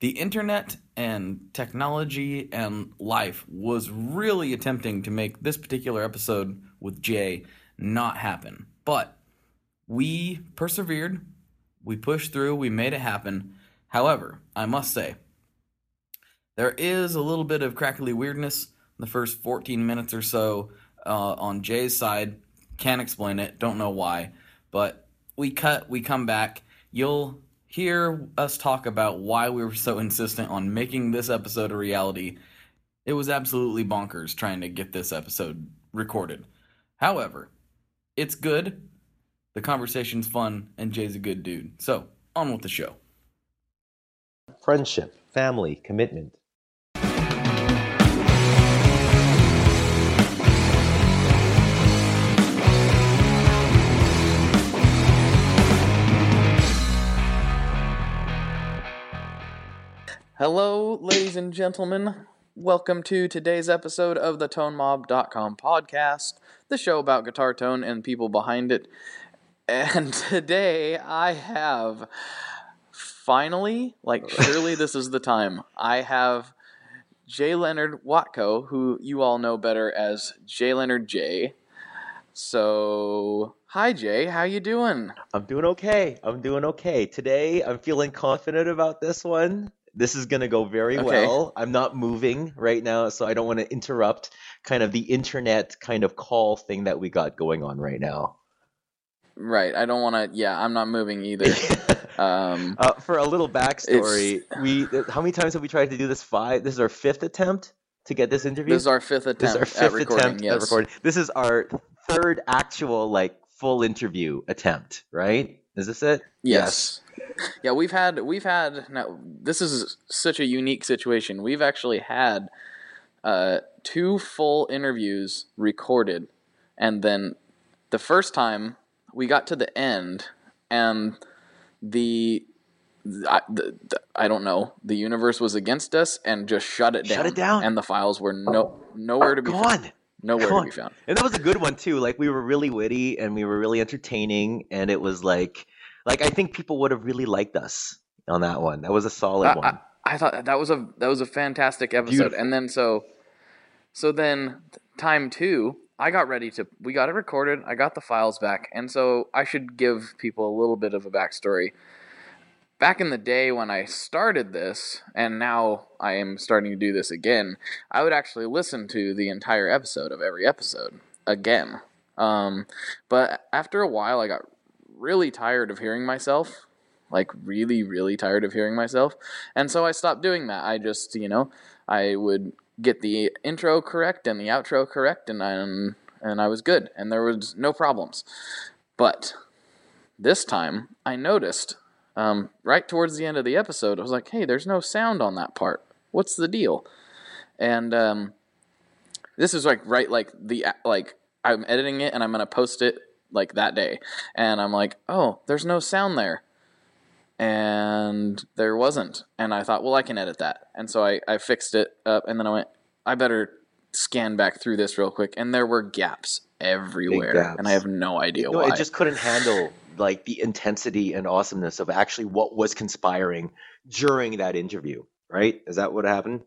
the internet and technology and life was really attempting to make this particular episode with Jay not happen. But we persevered, we pushed through, we made it happen. However, I must say, there is a little bit of crackly weirdness in the first 14 minutes or so uh, on Jay's side. Can't explain it, don't know why. But we cut, we come back. You'll hear us talk about why we were so insistent on making this episode a reality. It was absolutely bonkers trying to get this episode recorded. However, it's good, the conversation's fun, and Jay's a good dude. So, on with the show. friendship, family, commitment. Hello, ladies and gentlemen. Welcome to today's episode of the ToneMob.com podcast, the show about guitar tone and people behind it. And today I have finally, like, surely this is the time, I have J. Leonard Juatco, who you all know better as J. Leonard J. So, hi Jay, how you doing? I'm doing okay. I'm doing okay. Today, I'm feeling confident about this one. This is going to go very Okay. well. I'm not moving right now, so I don't want to interrupt kind of the internet kind of call thing that we got going on right now. Right, I don't want to. Yeah, I'm not moving either. Um, Uh, for a little backstory, we how many times have we tried to do this? Five. This is our fifth attempt to get this interview. this is our fifth attempt This is our fifth recording. attempt yes. at recording. This is our third actual like full interview attempt, right? Is this it? Yes. Yeah, we've had we've had now this is such a unique situation. We've actually had uh, two full interviews recorded and then the first time we got to the end and the I, the, the, I don't know. The universe was against us and just shut it down. Shut it down. And the files were no nowhere to be Gone. found. Nowhere to be found. And that was a good one too. Like we were really witty and we were really entertaining, and it was like, like I think people would have really liked us on that one. That was a solid I, one. I, I thought that was a that was a fantastic episode. Beautiful. And then so so then time two, I got ready to we got it recorded, I got the files back, and so I should give people a little bit of a backstory. Back in the day when I started this, and now I am starting to do this again, I would actually listen to the entire episode of every episode again. Um, but after a while, I got really tired of hearing myself like really really tired of hearing myself. And so i stopped doing that. I just you know i would get the intro correct and the outro correct and and, and i was good and there was no problems. But this time i noticed um, right towards the end of the episode i was like hey there's no sound on that part. What's the deal? And um, this is like right like the like i'm editing it and i'm gonna post it like that day and i'm like oh there's no sound there and there wasn't. And I thought, well, I can edit that. And so I, I fixed it up, and then I went, I better scan back through this real quick. And there were gaps everywhere, gaps. and I have no idea no, why. it just couldn't handle like the intensity and awesomeness of actually what was conspiring during that interview. Right? Is that what happened?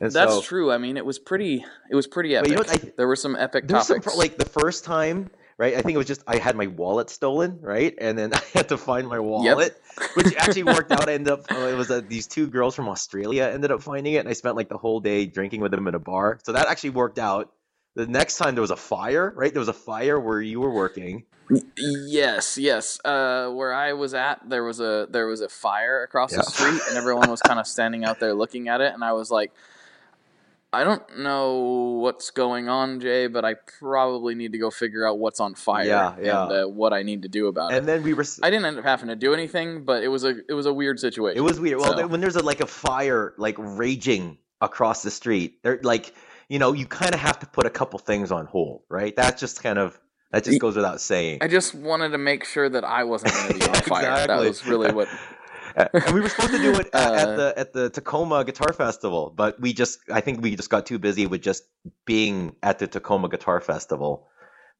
And That's so, true. I mean, it was pretty. It was pretty epic. you know I- there were some epic was some topics. like the first time, right? I think it was just I had my wallet stolen, right? And then I had to find my wallet, which actually worked out. I ended up uh, it was uh, these two girls from Australia ended up finding it, and I spent like the whole day drinking with them in a bar. So that actually worked out. the next time there was a fire, right? There was a fire where you were working. Yes, yes. Uh, where I was at, there was a there was a fire across yeah. the street, and everyone was kind of standing out there looking at it, and I was like, I don't know what's going on, Jay, but I probably need to go figure out what's on fire yeah, yeah. and uh, what I need to do about and it. And then we were. I didn't end up having to do anything, but it was a it was a weird situation. It was weird. So. Well, when there's a, like a fire like raging across the street, there like you know you kind of have to put a couple things on hold, right? That's just kind of that just goes without saying. I just wanted to make sure that I wasn't going to be on fire. exactly. That was really what and we were supposed to do it uh, at the at the Tacoma Guitar Festival, but we just I think we just got too busy with just being at the Tacoma Guitar Festival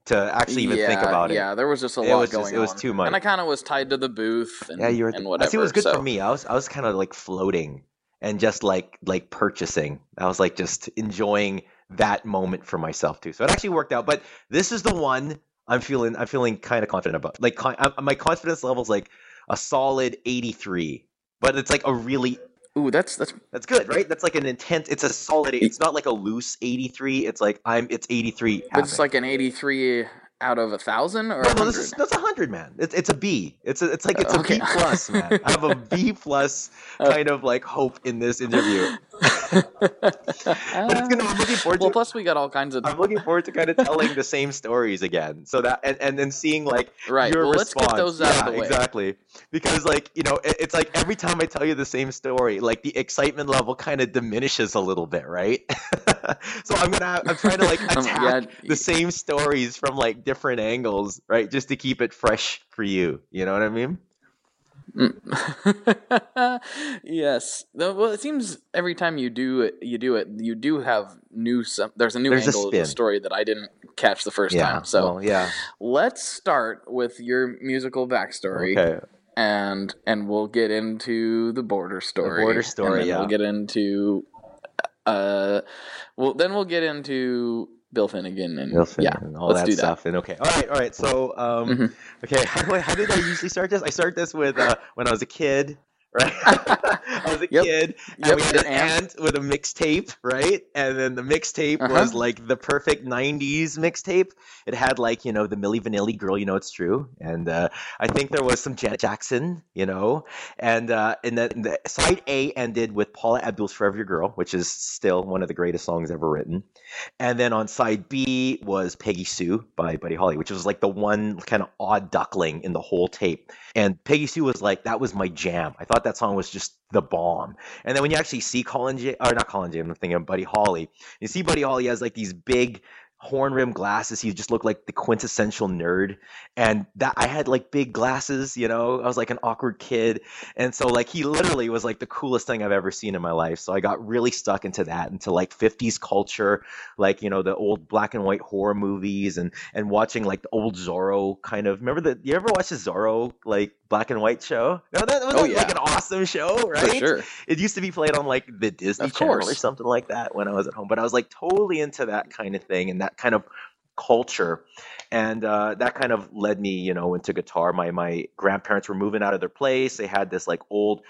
to actually even yeah, think about it. Yeah, there was just a lot was going just, It was too much, and I kind of was tied to the booth. And, yeah, you were. And whatever. See, it was good so. for me. I was I was kind of like floating and just like like purchasing. I was like just enjoying that moment for myself too. So it actually worked out. But this is the one I'm feeling I'm feeling kind of confident about. Like my confidence level's like a solid 83, but it's like a really Ooh, that's that's that's good, right? That's like an intense. It's a solid. It's not like a loose 83. It's like I'm. It's 83. It's like an 83 out of a thousand or no, no this is that's a hundred, man. It's it's a B. It's a, it's like it's a okay. B plus, man. I have a B plus uh, kind of like hope in this interview. gonna. I'm looking forward well, to. plus we got all kinds of. I'm looking forward to kind of telling the same stories again, so that and and then seeing like right. your well, response. let's get those out yeah, of the way. Exactly, because like you know, it, it's like every time I tell you the same story, like the excitement level kind of diminishes a little bit, right? so I'm gonna. I'm trying to like attack um, yeah. the same stories from like different angles, right? Just to keep it fresh for you. You know what I mean? Yes. Well, it seems every time you do it, you do it, you do have new. Some, there's a new there's angle a of the story that I didn't catch the first yeah, time. So well, yeah, let's start with your musical backstory. Okay. And and we'll get into the border story. The border story. yeah. We'll get into. Uh, well, then we'll get into Bill Finnegan and Bill Finnegan yeah, and all that stuff. That. And okay, all right, all right. So, um, mm-hmm. okay, how, do I, how did I usually start this? I start this with uh, when I was a kid right? I was a yep. kid, and yep. we had an aunt with a mixtape, right? And then the mixtape uh-huh. was like the perfect '90s mixtape. It had like you know the Milli Vanilli girl, you know it's true, and uh, I think there was some Janet Jackson, you know, and uh, and then the side A ended with Paula Abdul's "Forever Your Girl," which is still one of the greatest songs ever written, and then on side B was Peggy Sue by Buddy Holly, which was like the one kind of odd duckling in the whole tape. And Peggy Sue was like, that was my jam. I thought that song was just the bomb. And then when you actually see Colin J, or not Colin J, I'm thinking of Buddy Holly. You see Buddy Holly has like these big horn rim glasses. He just looked like the quintessential nerd. And that I had like big glasses, you know, I was like an awkward kid. And so like he literally was like the coolest thing I've ever seen in my life. So I got really stuck into that, into like 50s culture, like, you know, the old black and white horror movies and, and watching like the old Zorro kind of, remember that you ever watch the Zorro like black and white show? No, that was oh, yeah. like an awesome show, right? For sure. It used to be played on like the Disney of Channel course. or something like that when I was at home. But I was like totally into that kind of thing and that kind of culture and uh, that kind of led me you know into guitar my my grandparents were moving out of their place they had this like old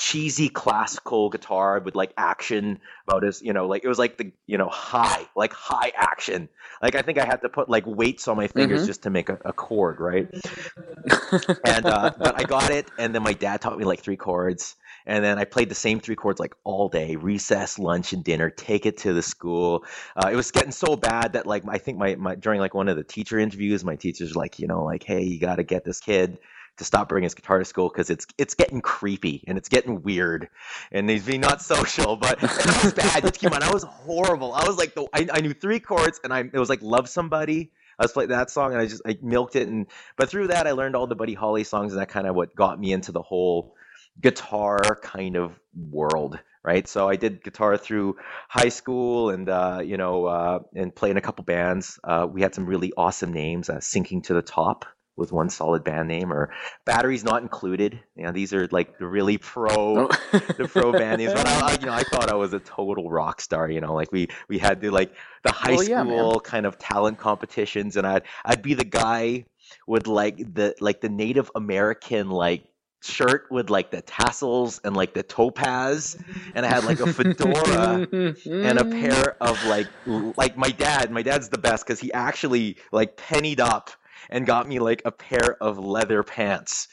cheesy classical guitar with like action about his you know like it was like the you know high like high action like i think i had to put like weights on my fingers mm-hmm. just to make a, a chord right and uh, but i got it and then my dad taught me like three chords and then I played the same three chords like all day, recess, lunch, and dinner. Take it to the school. Uh, it was getting so bad that like I think my, my during like one of the teacher interviews, my teacher's like, you know, like, hey, you got to get this kid to stop bringing his guitar to school because it's it's getting creepy and it's getting weird and he's being not social. But it was bad. Keep on. I was horrible. I was like the I, I knew three chords and I it was like love somebody. I was playing that song and I just I milked it and but through that I learned all the Buddy Holly songs and that kind of what got me into the whole guitar kind of world right so i did guitar through high school and uh, you know uh, and played in a couple bands uh, we had some really awesome names uh, sinking to the top with one solid band name or batteries not included. You know these are like the really pro oh. the pro band names. But I, you know i thought i was a total rock star you know like we we had the like the high well, school yeah, kind of talent competitions and i'd i'd be the guy with like the like the native american like shirt with like the tassels and like the topaz and I had like a fedora and a pair of like like my dad my dad's the best cuz he actually like pennied up and got me like a pair of leather pants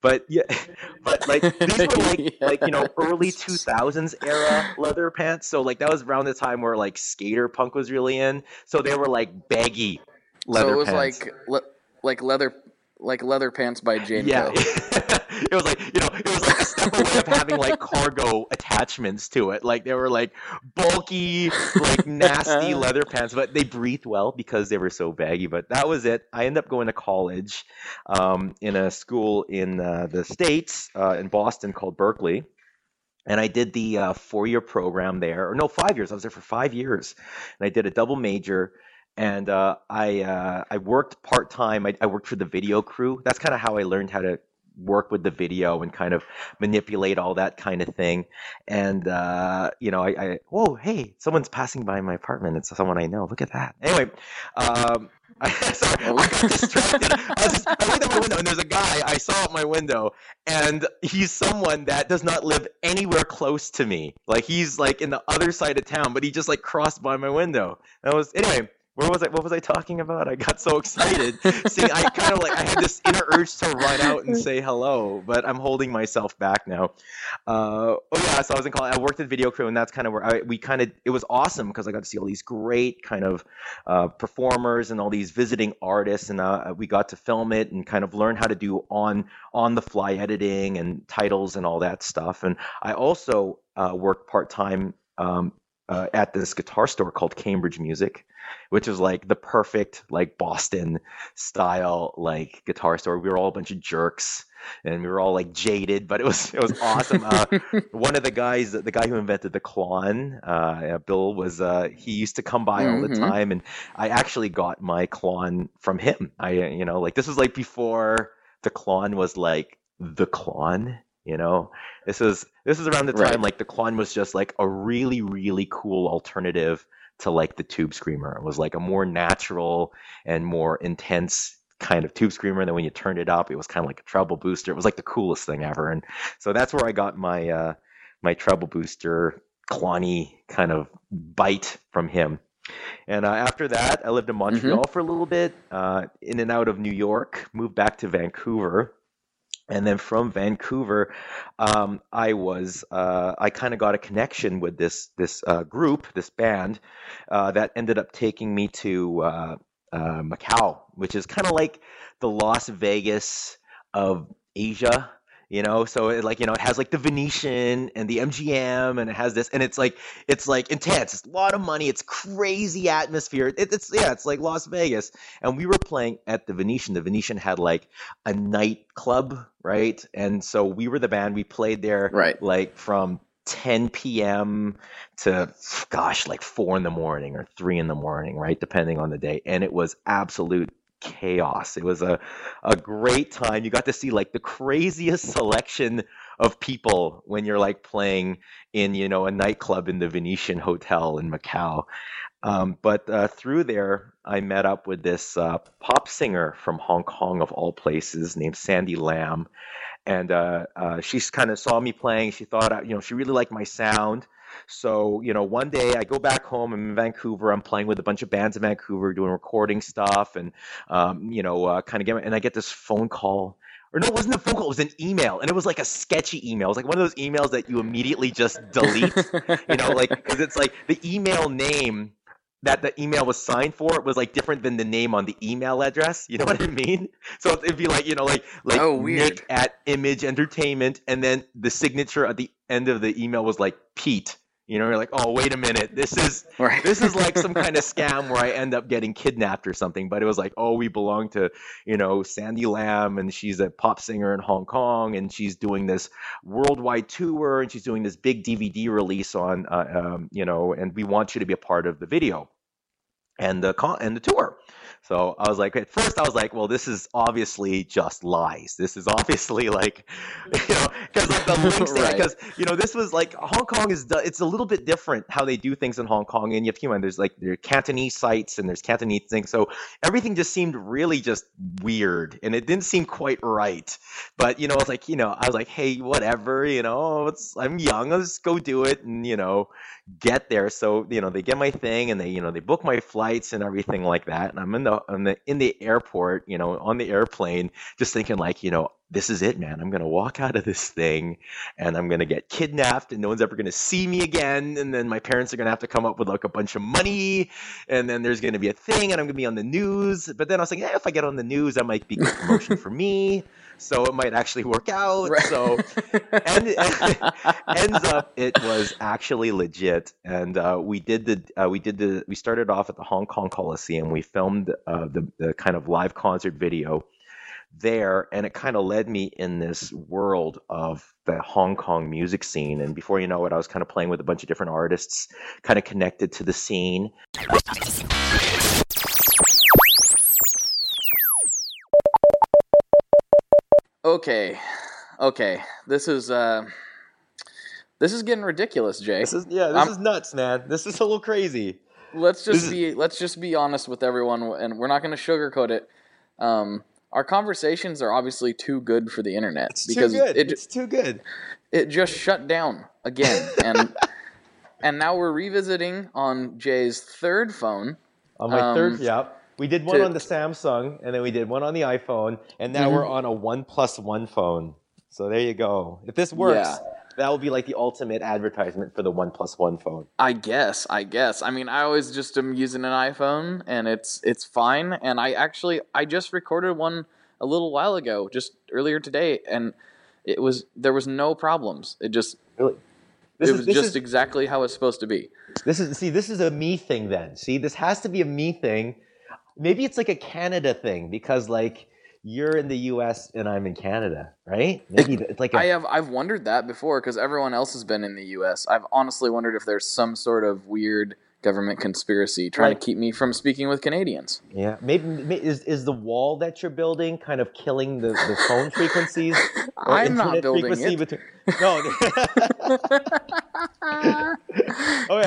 but yeah but like these were like yes. like you know early 2000s era leather pants so like that was around the time where like skater punk was really in so they were like baggy leather so it was pants. like le- like leather like leather pants by Jane yeah. It was like you know it was like a step away of having like cargo attachments to it. Like they were like bulky like nasty leather pants but they breathed well because they were so baggy. But that was it. I ended up going to college um, in a school in uh, the states uh, in boston called Berklee. and I did the uh, four-year program there, or no, five years. I was there for five years, and I did a double major and uh, I uh, I worked part time. I, I, worked for the video crew. That's kind of how I learned how to work with the video and kind of manipulate all that kind of thing. And uh, you know, I, I whoa, hey, someone's passing by my apartment. It's someone I know. Look at that. Anyway, um, I, sorry, I got distracted. I, was just, I looked at my window and there's a guy I saw at my window, and he's someone that does not live anywhere close to me. Like he's like in the other side of town, but he just like crossed by my window. That was anyway where was I? What was I talking about? I got so excited. See, I kind of like I had this inner urge to run out and say hello, but I'm holding myself back now. Uh, oh yeah, so I was in college. I worked at Video Crew, and that's kind of where I, we kind of it was awesome because I got to see all these great kind of uh, performers and all these visiting artists, and uh, we got to film it and kind of learn how to do on on the fly editing and titles and all that stuff. And I also uh, worked part time um, uh, at this guitar store called Cambridge Music, which was like the perfect like Boston style like guitar store. We were all a bunch of jerks and we were all like jaded, but it was it was awesome. Uh, one of the guys, the guy who invented the Klon, uh, Bill was uh, he used to come by mm-hmm. all the mm-hmm. time, and I actually got my Klon from him. I you know like this was like before the Klon was like the Klon you know this is this is around the time right. like the Klon was just like a really really cool alternative to like the tube screamer it was like a more natural and more intense kind of tube screamer and then when you turned it up it was kind of like a treble booster it was like the coolest thing ever and so that's where i got my uh my treble booster clony kind of bite from him and uh, after that i lived in mm-hmm. montreal mm-hmm. for a little bit uh, in and out of new york moved back to vancouver and then from Vancouver, um, I was uh, I kind of got a connection with this this uh, group, this band, uh, that ended up taking me to uh, uh, Macau, which is kind of like the Las Vegas of Asia you know? So it like you know it has like the venetian and the mgm and it has this and it's like it's like intense. It's a lot of money. It's crazy atmosphere. It, it's yeah it's like las vegas. And we were playing at the venetian. The venetian had like a nightclub right? And so we were the band. We played there right. like from 10 p.m. to gosh, like four in the morning or three in the morning, right? Depending on the day. And it was absolute chaos. It was a, a great time. You got to see like the craziest selection of people when you're like playing in, you know, a nightclub in the Venetian Hotel in Macau. Um, but uh, through there, I met up with this uh, pop singer from Hong Kong, of all places, named Sandy Lam. And uh, uh she kind of saw me playing. She thought, you know, she really liked my sound. So, you know, one day I go back home. I'm in Vancouver. I'm playing with a bunch of bands in Vancouver, doing recording stuff, and um, you know, uh, kind of get. And I get this phone call or no, it wasn't a phone call. It was an email, and it was like a sketchy email. It was like one of those emails that you immediately just delete. you know, like because it's like the email name that the email was signed for was like different than the name on the email address. You know what I mean? So it'd be like you know like like oh, Nick at Image Entertainment, and then the signature at the end of the email was like Pete. You know, you're like, oh, wait a minute, this is right. this is like some kind of scam where I end up getting kidnapped or something. But it was like, oh, we belong to, you know, Sandy Lam, and she's a pop singer in Hong Kong, and she's doing this worldwide tour, and she's doing this big DVD release on, uh, um, you know, and we want you to be a part of the video and the con- and the tour. So I was like, at first I was like, well, this is obviously just lies. This is obviously like, you know, because like the links, because right. you know, this was like Hong Kong is it's a little bit different how they do things in Hong Kong, and you have to mind there's like there are Cantonese sites and there's Cantonese things, so everything just seemed really just weird, and it didn't seem quite right. But you know, I was like, you know, I was like, hey, whatever, you know, it's I'm young, let's go do it, and you know, get there. So you know, they get my thing, and they you know they book my flights and everything like that, and I'm in the in the in the airport, you know, on the airplane, just thinking like, you know, this is it, man. I'm to walk out of this thing and I'm to get kidnapped and no one's ever to see me again. And then my parents are to have to come up with like a bunch of money. And then there's to be a thing and I'm to be on the news. But then I was like, yeah, if I get on the news, that might be good promotion for me. So it might actually work out. Right. So and, ends up it was actually legit. And uh, we did the uh, we did the we started off at the Hong Kong Coliseum. We filmed uh, the, the kind of live concert video there and it kind of led me in this world of the Hong Kong music scene and before you know it I was kind of playing with a bunch of different artists kind of connected to the scene Okay. Okay. This is uh this is getting ridiculous, Jay. This is yeah, this I'm, is nuts, man. This is a little crazy. Let's just this be is... let's just be honest with everyone and we're not going to sugarcoat it. Um our conversations are obviously too good for the internet it's because too good. It, it's too good. It just shut down again, and and now we're revisiting on Jay's third phone. On my um, third, yeah. We did one to, on the Samsung, and then we did one on the iPhone, and now mm-hmm. we're on a OnePlus One phone. So there you go. If this works, yeah that will be like the ultimate advertisement for the OnePlus One phone. I guess. I guess. I mean, I always just am using an iPhone, and it's it's fine. And I actually I just recorded one a little while ago, just earlier today, and it was there was no problems. It just really. This it is, was just is, exactly how it's supposed to be. This is see, this is a me thing then. See, this has to be a me thing. Maybe it's like a Canada thing because like you're in the U.S. and I'm in Canada, right? Maybe it's like a- I have I've wondered that before because everyone else has been in the U.S. I've honestly wondered if there's some sort of weird government conspiracy trying like, to keep me from speaking with Canadians. Yeah, maybe is is the wall that you're building kind of killing the, the phone frequencies? I'm not building it. Between, no. okay. All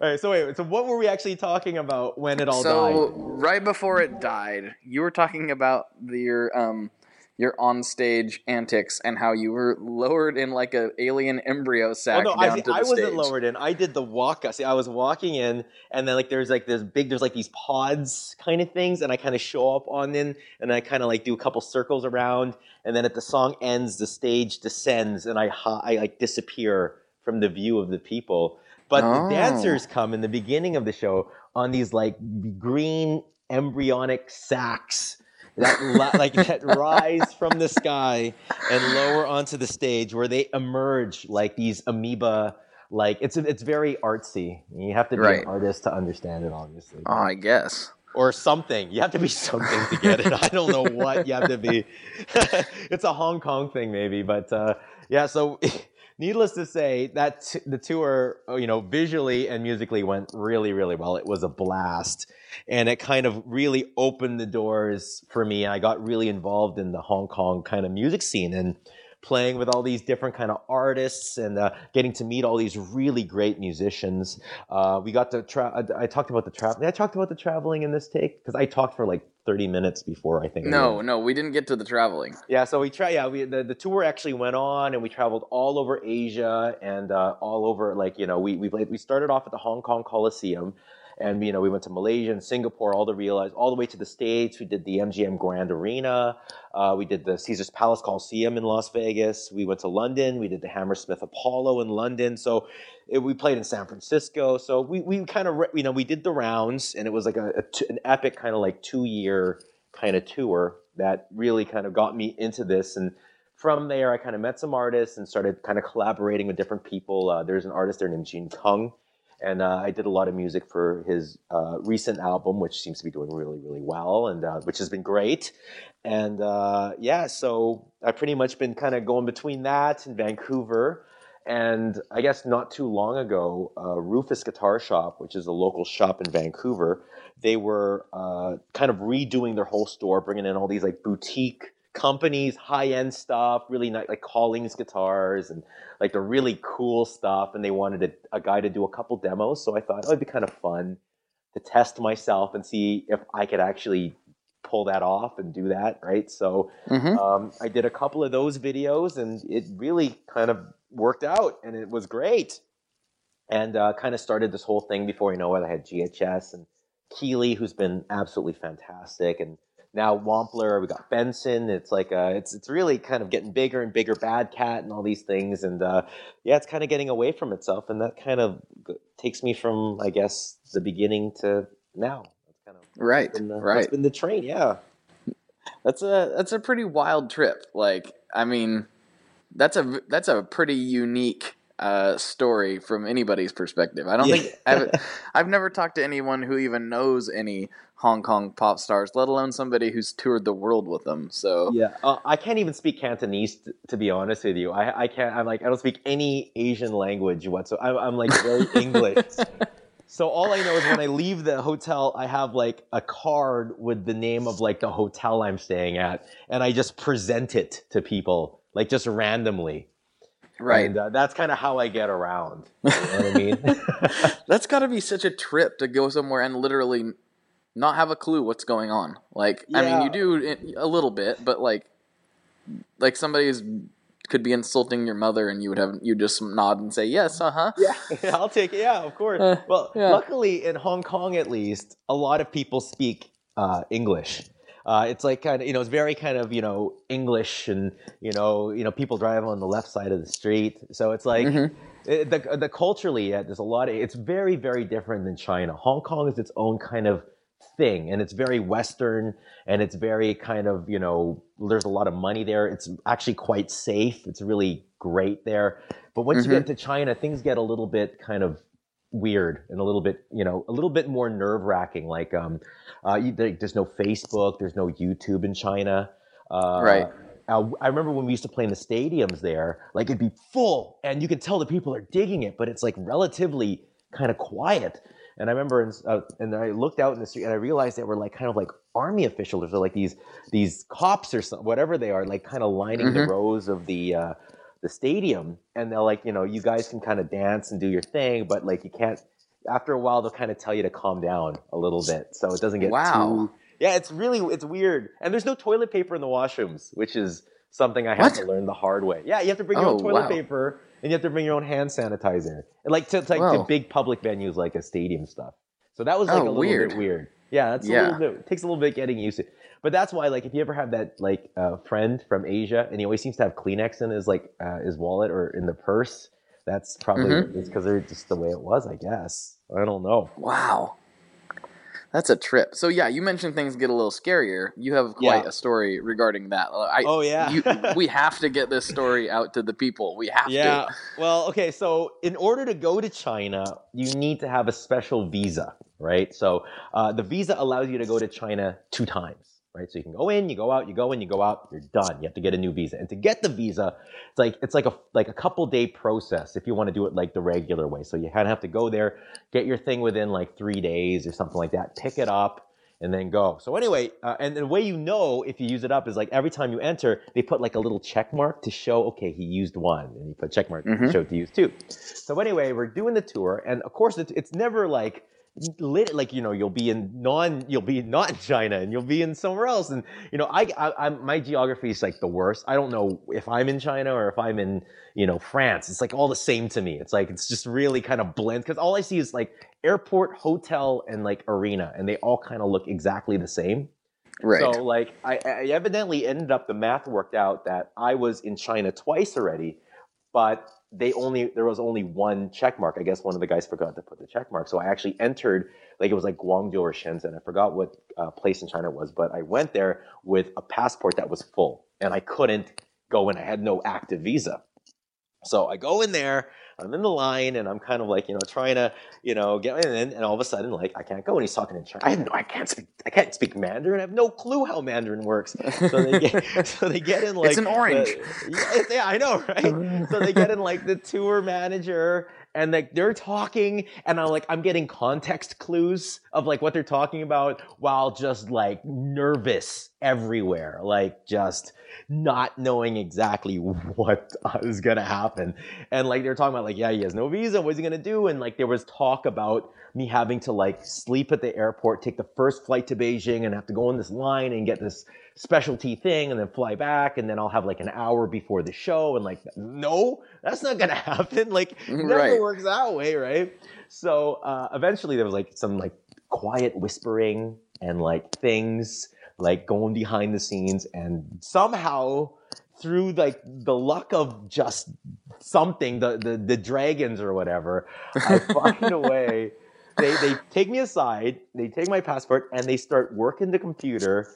right. So wait. So what were we actually talking about when it all so, died? So right before it died, you were talking about the, your um your on-stage antics and how you were lowered in like an alien embryo sack oh, no, down I, to the I wasn't stage. lowered in. I did the walk. See, I was walking in, and then like there's like this big, there's like these pods kind of things, and I kind of show up on them, and I kind of like do a couple circles around, and then at the song ends, the stage descends, and I I like disappear from the view of the people. But oh. the dancers oh. come in the beginning of the show on these like green embryonic sacks that like that rise from the sky and lower onto the stage where they emerge like these amoeba like it's it's very artsy. You have to be right. an artist to understand it obviously. Oh i guess. Or something. You have to be something to get it. I don't know what you have to be. It's a hong kong thing maybe but uh, yeah so needless to say that t- the tour you know visually and musically went really really well it was a blast and it kind of really opened the doors for me. I got really involved in the Hong Kong kind of music scene and playing with all these different kind of artists and uh, getting to meet all these really great musicians. Uh, we got to tra- I, talked about the travel. I talked about the traveling in this take because I talked for like 30 minutes before I think. No, no, we didn't get to the traveling. Yeah, so we try. Yeah, we the, the tour actually went on and we traveled all over Asia and uh, all over like you know we we played, we started off at the Hong Kong Coliseum and you know we went to Malaysia and Singapore, all the realize all the way to the states. We did the MGM Grand Arena, uh, we did the Caesar's Palace Coliseum in Las Vegas. We went to London. We did the Hammersmith Apollo in London. So it, we played in San Francisco. So we we kind of you know we did the rounds, and it was like a, a an epic kind of like two year kind of tour that really kind of got me into this and from there, I kind of met some artists and started kind of collaborating with different people. Uh, there's an artist there named Gene Kung, and uh, I did a lot of music for his uh, recent album, which seems to be doing really, really well, and uh, which has been great. And uh, yeah, so I've pretty much been kind of going between that and Vancouver, and I guess not too long ago, uh, Rufus Guitar Shop, which is a local shop in Vancouver, they were uh, kind of redoing their whole store, bringing in all these like boutique companies, high end stuff, really nice, like Collings guitars and like the really cool stuff. And they wanted a, a guy to do a couple demos. So I thought oh, it'd be kind of fun to test myself and see if I could actually pull that off and do that. Right. So mm-hmm. um, I did a couple of those videos and it really kind of worked out and it was great. And uh, kind of started this whole thing before you know it. I had GHS and Keeley, who's been absolutely fantastic, and now Wampler. We got Benson. It's like uh, it's it's really kind of getting bigger and bigger. Bad Cat and all these things, and uh, yeah, it's kind of getting away from itself, and that kind of takes me from I guess the beginning to now. That's kind of right, been the, right. been the train, yeah. That's a that's a pretty wild trip. Like, I mean, that's a that's a pretty unique uh, story from anybody's perspective. I don't yeah. think I've, I've never talked to anyone who even knows any Hong Kong pop stars, let alone somebody who's toured the world with them. So yeah, uh, I can't even speak Cantonese t- to be honest with you. I, I can't. I'm like I don't speak any Asian language whatsoever. I'm, I'm like very English. So all I know is when I leave the hotel, I have like a card with the name of like the hotel I'm staying at, and I just present it to people like just randomly. Right. And uh, that's kind of how I get around. You know what I mean? that's got to be such a trip to go somewhere and literally not have a clue what's going on. Like, yeah. I mean, you do a little bit, but like, like somebody's could be insulting your mother and you would have you just nod and say yes uh-huh yeah i'll take it yeah of course uh, well yeah. luckily in hong kong at least a lot of people speak uh, english uh, it's like kind of you know it's very kind of you know English and you know you know people drive on the left side of the street, so it's like mm-hmm. it, the the culturally yeah, there's a lot of it's very very different than China. Hong Kong is its own kind of thing and it's very western and it's very kind of you know there's a lot of money there it's actually quite safe it's really great there but once mm-hmm. you get to china things get a little bit kind of weird and a little bit you know a little bit more nerve wracking like um uh, you, there's no Facebook, there's no YouTube in China. Uh, right. Uh, I remember when we used to play in the stadiums there, like it'd be full, and you could tell the people are digging it, but it's like relatively kind of quiet. And I remember, in, uh, and I looked out in the street, and I realized they were like kind of like army officials, or like these these cops or whatever they are, like kind of lining mm-hmm. the rows of the uh, the stadium, and they're like, you know, you guys can kind of dance and do your thing, but like you can't after a while they'll kind of tell you to calm down a little bit so it doesn't get wow. too yeah it's really it's weird and there's no toilet paper in the washrooms which is something i had to learn the hard way yeah you have to bring your oh, own toilet wow. paper and you have to bring your own hand sanitizer like to, to like to big public venues like a stadium stuff so that was like oh, a little weird. bit weird yeah that's yeah. a little bit it takes a little bit getting used to but that's why like if you ever have that like uh, friend from asia and he always seems to have kleenex in his like uh, his wallet or in the purse that's probably mm-hmm. it's because they're just the way it was, I guess. I don't know. Wow. That's a trip. So yeah, you mentioned things get a little scarier. You have quite yeah. a story regarding that. I, oh yeah. you, we have to get this story out to the people. We have yeah. to. Yeah. Well, okay. So in order to go to China, you need to have a special visa, right? So uh, the visa allows you to go to China two times right? So you can go in, you go out, you go in, you go out, you're done. You have to get a new visa. And to get the visa, it's like it's like a like a couple day process if you want to do it like the regular way. So you kind of have to go there, get your thing within like three days or something like that, pick it up, and then go. So anyway, uh, and the way you know if you use it up is like every time you enter, they put like a little check mark to show, okay, he used one, and you put check mark mm-hmm. to show to use two. So anyway, we're doing the tour, and of course it's, it's never like lit like you know you'll be in non you'll be not in China and you'll be in somewhere else. And you know I, I I'm my geography is like the worst. I don't know if I'm in China or if I'm in you know France. It's like all the same to me. It's like it's just really kind of blend because all I see is like airport hotel and like arena and they all kind of look exactly the same. Right. so like I, I evidently ended up the math worked out that I was in China twice already but they only there was only one check mark. I guess one of the guys forgot to put the check mark. So I actually entered like it was like Guangzhou or Shenzhen. I forgot what uh, place in China it was, but I went there with a passport that was full, and I couldn't go in. I had no active visa. So I go in there. I'm in the line, and I'm kind of like, you know, trying to, you know, get in, and all of a sudden, like, I can't go, and he's talking in Chinese. I have no, I can't speak, I can't speak Mandarin. I have no clue how Mandarin works. So they get, so they get in like it's an orange. The, yeah, yeah, I know, right? so they get in like the tour manager and like they're talking and I'm like I'm getting context clues of like what they're talking about while just like nervous everywhere like just not knowing exactly what is gonna happen. And like they're talking about like yeah he has no visa what's he gonna do? And like there was talk about me having to like sleep at the airport take the first flight to Beijing and have to go on this line and get this specialty thing and then fly back and then I'll have like an hour before the show and like no that's not gonna happen. Like never right. works that way right? So uh, eventually there was like some like quiet whispering and like things like going behind the scenes and somehow through like the luck of just something the the, the dragons or whatever I find a way. They they take me aside they take my passport and they start working the computer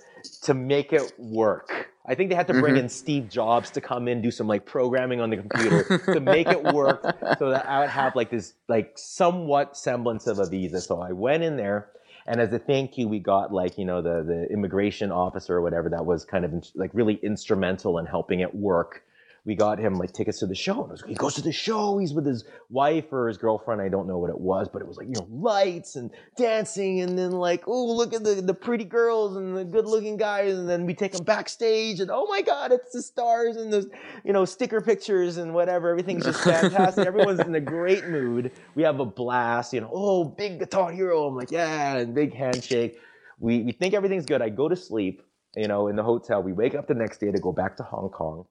to make it work. I think they had to bring mm-hmm. in Steve Jobs to come in, do some like programming on the computer to make it work so that I would have like this like somewhat semblance of a visa. So I went in there and as a thank you, we got like, you know, the, the immigration officer or whatever that was kind of like really instrumental in helping it work we got him like tickets to the show. And was, he goes to the show. He's with his wife or his girlfriend. I don't know what it was, but it was like, you know, lights and dancing. And then like, oh, look at the, the pretty girls and the good looking guys. And then we take them backstage and oh my God, it's the stars and the, you know, sticker pictures and whatever. Everything's just fantastic. Everyone's in a great mood. We have a blast, you know, oh, big guitar hero. I'm like, yeah, and big handshake. We, we think everything's good. I go to sleep, you know, in the hotel. We wake up the next day to go back to Hong Kong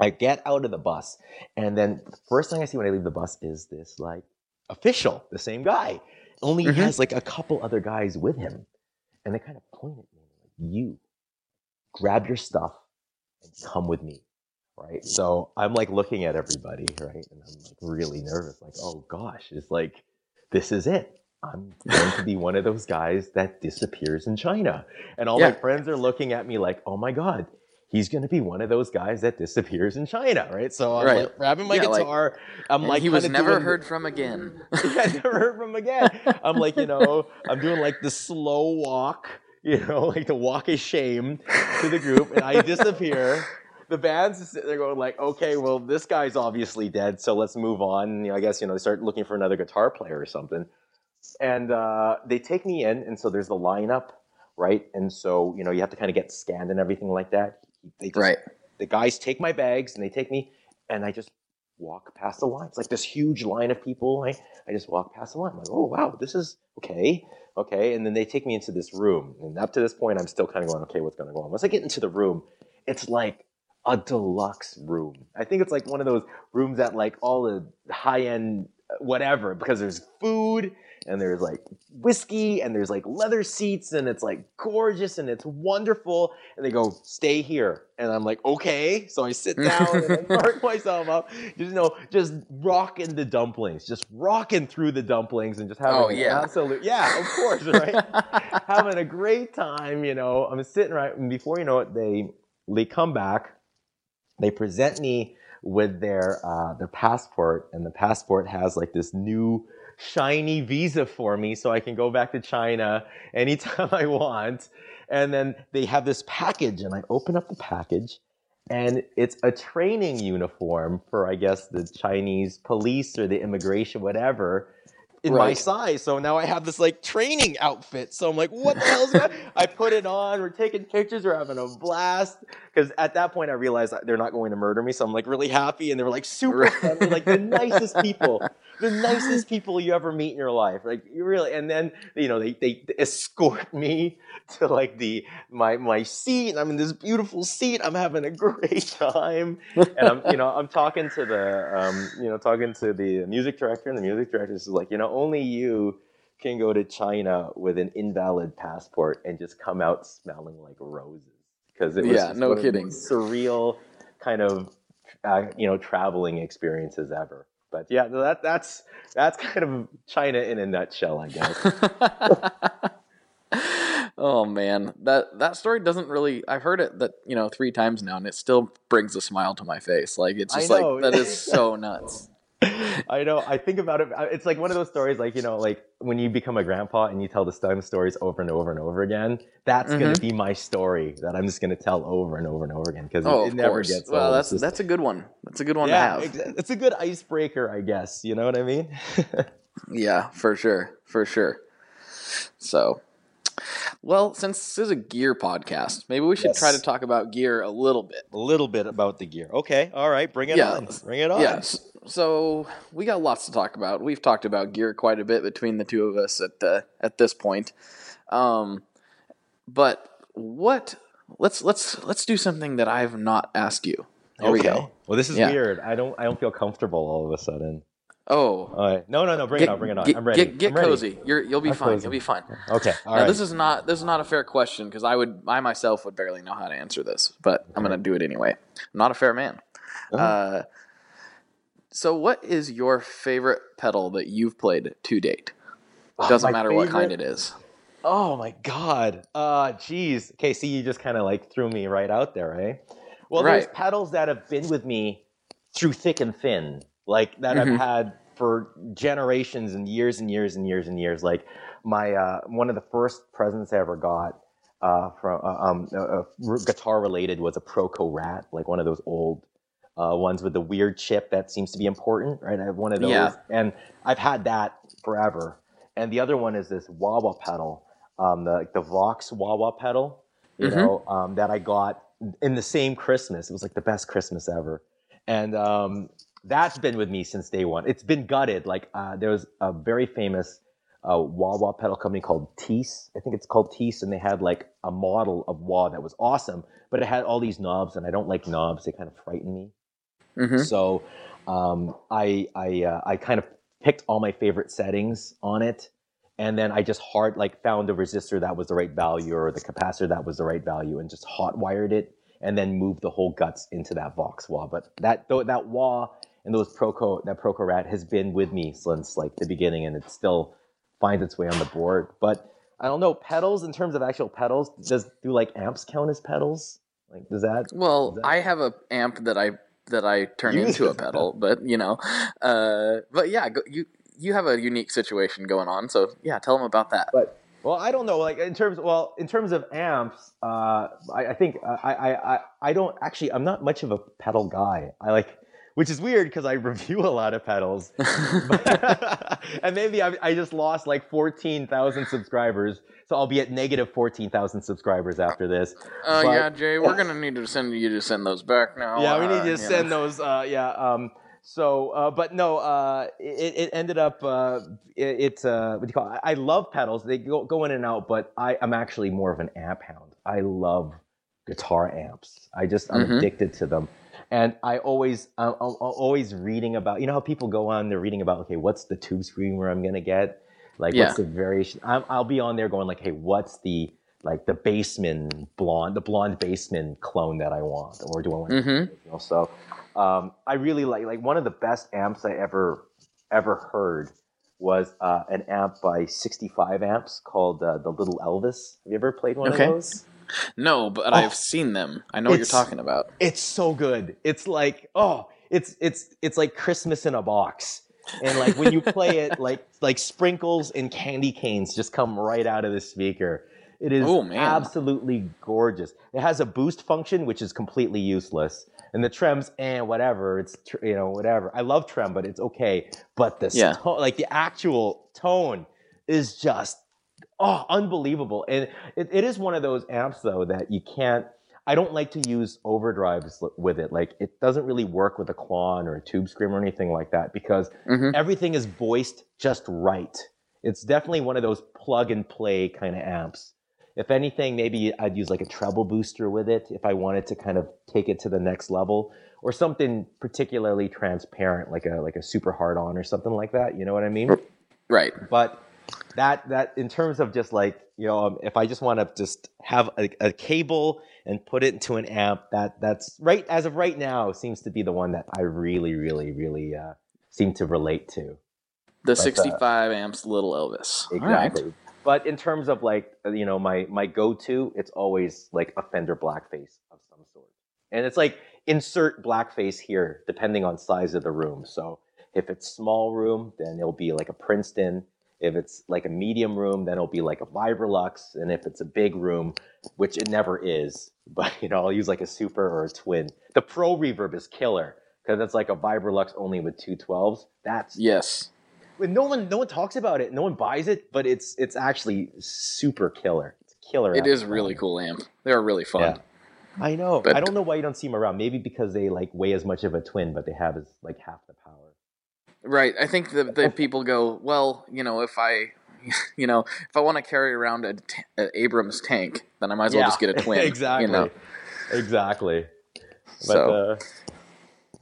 I get out of the bus, and then the first thing I see when I leave the bus is this like official, the same guy. Only mm-hmm. he has like a couple other guys with him. And they kind of point at me like, you grab your stuff and come with me. Right. So I'm like looking at everybody, right? And I'm like really nervous, like, oh gosh, it's like, this is it. I'm going to be one of those guys that disappears in China. And all yeah. my friends are looking at me like, oh my God, he's going to be one of those guys that disappears in China, right? So I'm right. like grabbing my yeah, guitar. Like, I'm like, he was never doing, heard from again. yeah, never heard from again. I'm like, you know, I'm doing like the slow walk, you know, like the walk of shame to the group, and I disappear. The band's they're going like, okay, well, this guy's obviously dead, so let's move on. You know, I guess you know they start looking for another guitar player or something, and uh, they take me in, and so there's the lineup, right? And so you know you have to kind of get scanned and everything like that they just, right. The guys take my bags and they take me, and I just walk past the line. It's like this huge line of people. I, I just walk past the line. I'm like, oh wow, this is okay, okay. And then they take me into this room, and up to this point, I'm still kind of going, okay, what's going to go on? Once I get into the room, it's like a deluxe room. I think it's like one of those rooms that like all the high end uh, whatever because there's food and there's like whiskey and there's like leather seats and it's like gorgeous and it's wonderful. And they go, stay here. And I'm like, okay. So I sit down and I mark myself up. Just you know, just rocking the dumplings, just rocking through the dumplings and just having oh, yeah. absolute yeah, of course, right? having a great time, you know. I'm sitting right and before you know it, they they come back, they present me with their uh, their passport, and the passport has like this new shiny visa for me so I can go back to China anytime I want. And then they have this package, and I open up the package, and it's a training uniform for, I guess, the Chinese police or the immigration, whatever in right. my size. So now I have this like training outfit. So I'm like, what the hell's that? I put it on. We're taking pictures. We're having a blast. Because at that point, I realized they're not going to murder me. So I'm like really happy. And they were like super friendly, like the nicest people the nicest people you ever meet in your life. Like you really, and then you know they they escort me to like the my my seat. I'm in this beautiful seat. I'm having a great time, and I'm you know I'm talking to the um you know talking to the music director, and the music director is like you know only you can go to China with an invalid passport and just come out smelling like roses because it was yeah no kidding surreal kind of uh, you know traveling experiences ever. But yeah, that that's that's kind of China in a nutshell, I guess. oh man, that that story doesn't really. I've heard it that you know three times now, and it still brings a smile to my face. Like it's just like that is so nuts. I know. I think about it. It's like one of those stories, like you know, like when you become a grandpa and you tell the same stories over and over and over again. That's mm-hmm. going to be my story that I'm just going to tell over and over and over again because oh, it, it never course. gets well, old. that's just, that's a good one. That's a good one yeah, to have. It's a good icebreaker, I guess. You know what I mean? yeah, for sure, for sure. So, well, since this is a gear podcast, maybe we should yes. try to talk about gear a little bit. A little bit about the gear. Okay, all right, bring it yeah. on. Bring it on. Yes. So we got lots to talk about. We've talked about gear quite a bit between the two of us at the at this point. Um, but what? Let's let's let's do something that I've not asked you. There okay. we go. Well, this is yeah. weird. I don't I don't feel comfortable all of a sudden. Oh. Right. No, no, no. Bring get, it on. Bring it on. Get, I'm ready. Get, get I'm cozy. Ready. You're, you'll be I'm fine. Cozy. You'll be fine. Okay. All now, right. This is not this is not a fair question because I would I myself would barely know how to answer this, but I'm going to do it anyway. I'm not a fair man. Oh. Uh, so, what is your favorite pedal that you've played to date? Oh, Doesn't matter favorite? what kind it is. Oh my god. Uh, geez. Okay, see, you just kind of like threw me right out there, eh? Well, right. there's pedals that have been with me through thick and thin, like that mm-hmm. I've had for generations and years and years and years and years. Like my uh, one of the first presents I ever got uh, from uh, um, uh, guitar related was a Proco Rat, like one of those old uh, ones with the weird chip that seems to be important, right? I have one of those, yeah. and I've had that forever. And the other one is this wah wah pedal, um, the the Vox wah wah pedal, you mm-hmm. know, um, that I got in the same Christmas. It was like the best Christmas ever, and um, that's been with me since day one. It's been gutted. Like uh, there was a very famous uh, wah wah pedal company called Teese. I think it's called Teese, and they had like a model of wah that was awesome, but it had all these knobs, and I don't like knobs. They kind of frighten me. Mm-hmm. So um, I I uh, I kind of picked all my favorite settings on it, and then I just hard like found the resistor that was the right value or the capacitor that was the right value, and just hot wired it, and then moved the whole guts into that Vox wah. But that that wah and those Proco that Proco Rat has been with me since like the beginning, and it still finds its way on the board. But I don't know pedals in terms of actual pedals. Does do like amps count as pedals? Like does that? Well, does that... I have a amp that I that I turn into a pedal, but you know, uh, but yeah, go, you you have a unique situation going on, so yeah, tell them about that. But well, I don't know, like in terms, well, in terms of amps, uh, I, I, think uh, I, I I don't actually, I'm not much of a pedal guy. I like which is weird because I review a lot of pedals. and maybe I, I, just lost like 14,000 subscribers. So I'll be at negative 14,000 subscribers after this. Oh, uh, yeah, Jay, we're going to need to send you to send those back now. Yeah, we need to uh, send know. those. Uh, yeah. Um, so, uh, but no, uh, it, it, ended up, uh, it, uh, what do you call it? I love pedals. They go, go in and out, but I, am actually more of an amp hound. I love guitar amps. I just, I'm mm-hmm. addicted to them. And I always, I'm, I'm, always reading about, you know how people go on, they're reading about, okay, what's the tube screamer I'm gonna get? Like, yeah. what's the variation? i will be on there going like, hey, what's the like the Bassman blonde, the blonde Bassman clone that I want, or do I want? Mm-hmm. So um, I really like like one of the best amps I ever ever heard was uh, an amp by 65 amps called uh, the Little Elvis. Have you ever played one okay. of those? No, but oh, I've seen them. I know what you're talking about. It's so good. It's like oh, it's it's it's like Christmas in a box. And like when you play it, like like sprinkles and candy canes just come right out of the speaker. It is oh, absolutely gorgeous. It has a boost function, which is completely useless, and the trems and eh, whatever. It's you know whatever. I love trem, but it's okay. But the yeah. like the actual tone, is just oh, unbelievable. And it, it is one of those amps though that you can't. I don't like to use overdrives with it. Like it doesn't really work with a Klon or a tube scream or anything like that because mm-hmm. everything is voiced just right. It's definitely one of those plug and play kind of amps. If anything, maybe I'd use like a treble booster with it if I wanted to kind of take it to the next level or something particularly transparent like a like a super hard on or something like that. You know what I mean? Right. But that that in terms of just like you know um, if i just want to just have a, a, cable and put it into an amp that that's right as of right now seems to be the one that i really really really uh, seem to relate to the but, 65 uh, amps little elvis exactly right. but in terms of like uh, you know my my go-to it's always like a fender blackface of some sort and it's like insert blackface here depending on size of the room so If it's small room, then it'll be like a Princeton. If it's like a medium room, then it'll be like a Vibrolux. And if it's a big room, which it never is, but you know, I'll use like a super or a twin. The Pro Reverb is killer because it's like a Vibrolux only with two 12s. That's yes. No one, no one talks about it. No one buys it, but it's it's actually super killer. It's killer. It is really cool amp. They're really fun. Yeah. I know. But, I don't know why you don't see them around. Maybe because they like weigh as much of a twin, but they have as like half the power. Right. I think that the people go, well, you know, if I, you know, if I want to carry around a, t- a Abrams tank, then I might as well just get a twin. exactly. You know? Exactly. But, so. Uh,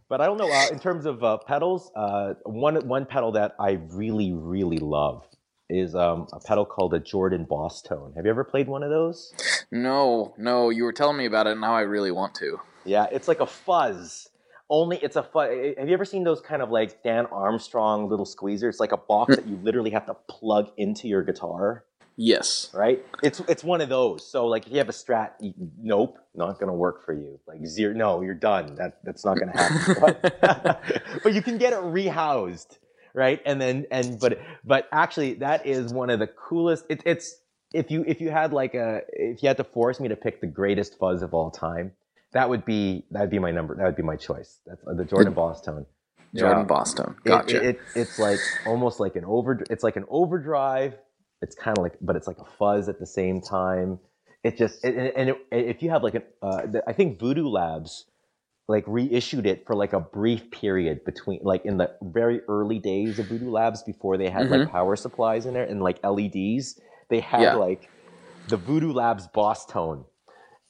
but I don't know. Uh, in terms of uh, pedals, uh, one one pedal that I really really love is um, a pedal called a Jordan Boss Tone. Have you ever played one of those? No, no. You were telling me about it. And now I really want to. Yeah, it's like a fuzz only it's a fun. Eh, eh, have you ever seen those kind of like Dan Armstrong little squeezers? It's like a box hmm. that you literally have to plug into your guitar. Yes. Right. It's it's one of those. So like if you have a Strat, you, nope, not gonna work for you. Like zero, no, you're done. That that's not gonna happen. but, but you can get it rehoused, right? And then and but but actually that is one of the coolest. It, it's if you if you had like a if you had to force me to pick the greatest fuzz of all time that would be that would be my number. That would be my choice. That's the Jordan Boss Tone. Jordan yeah. Boss Tone. Gotcha. It, it, it's like almost like an over. It's like an overdrive. It's kind of like, but it's like a fuzz at the same time. It just and, and it, if you have like an, uh, I think Voodoo Labs like reissued it for like a brief period between like in the very early days of Voodoo Labs before they had mm-hmm. like power supplies in there and like LEDs. They had yeah. like the Voodoo Labs Boss Tone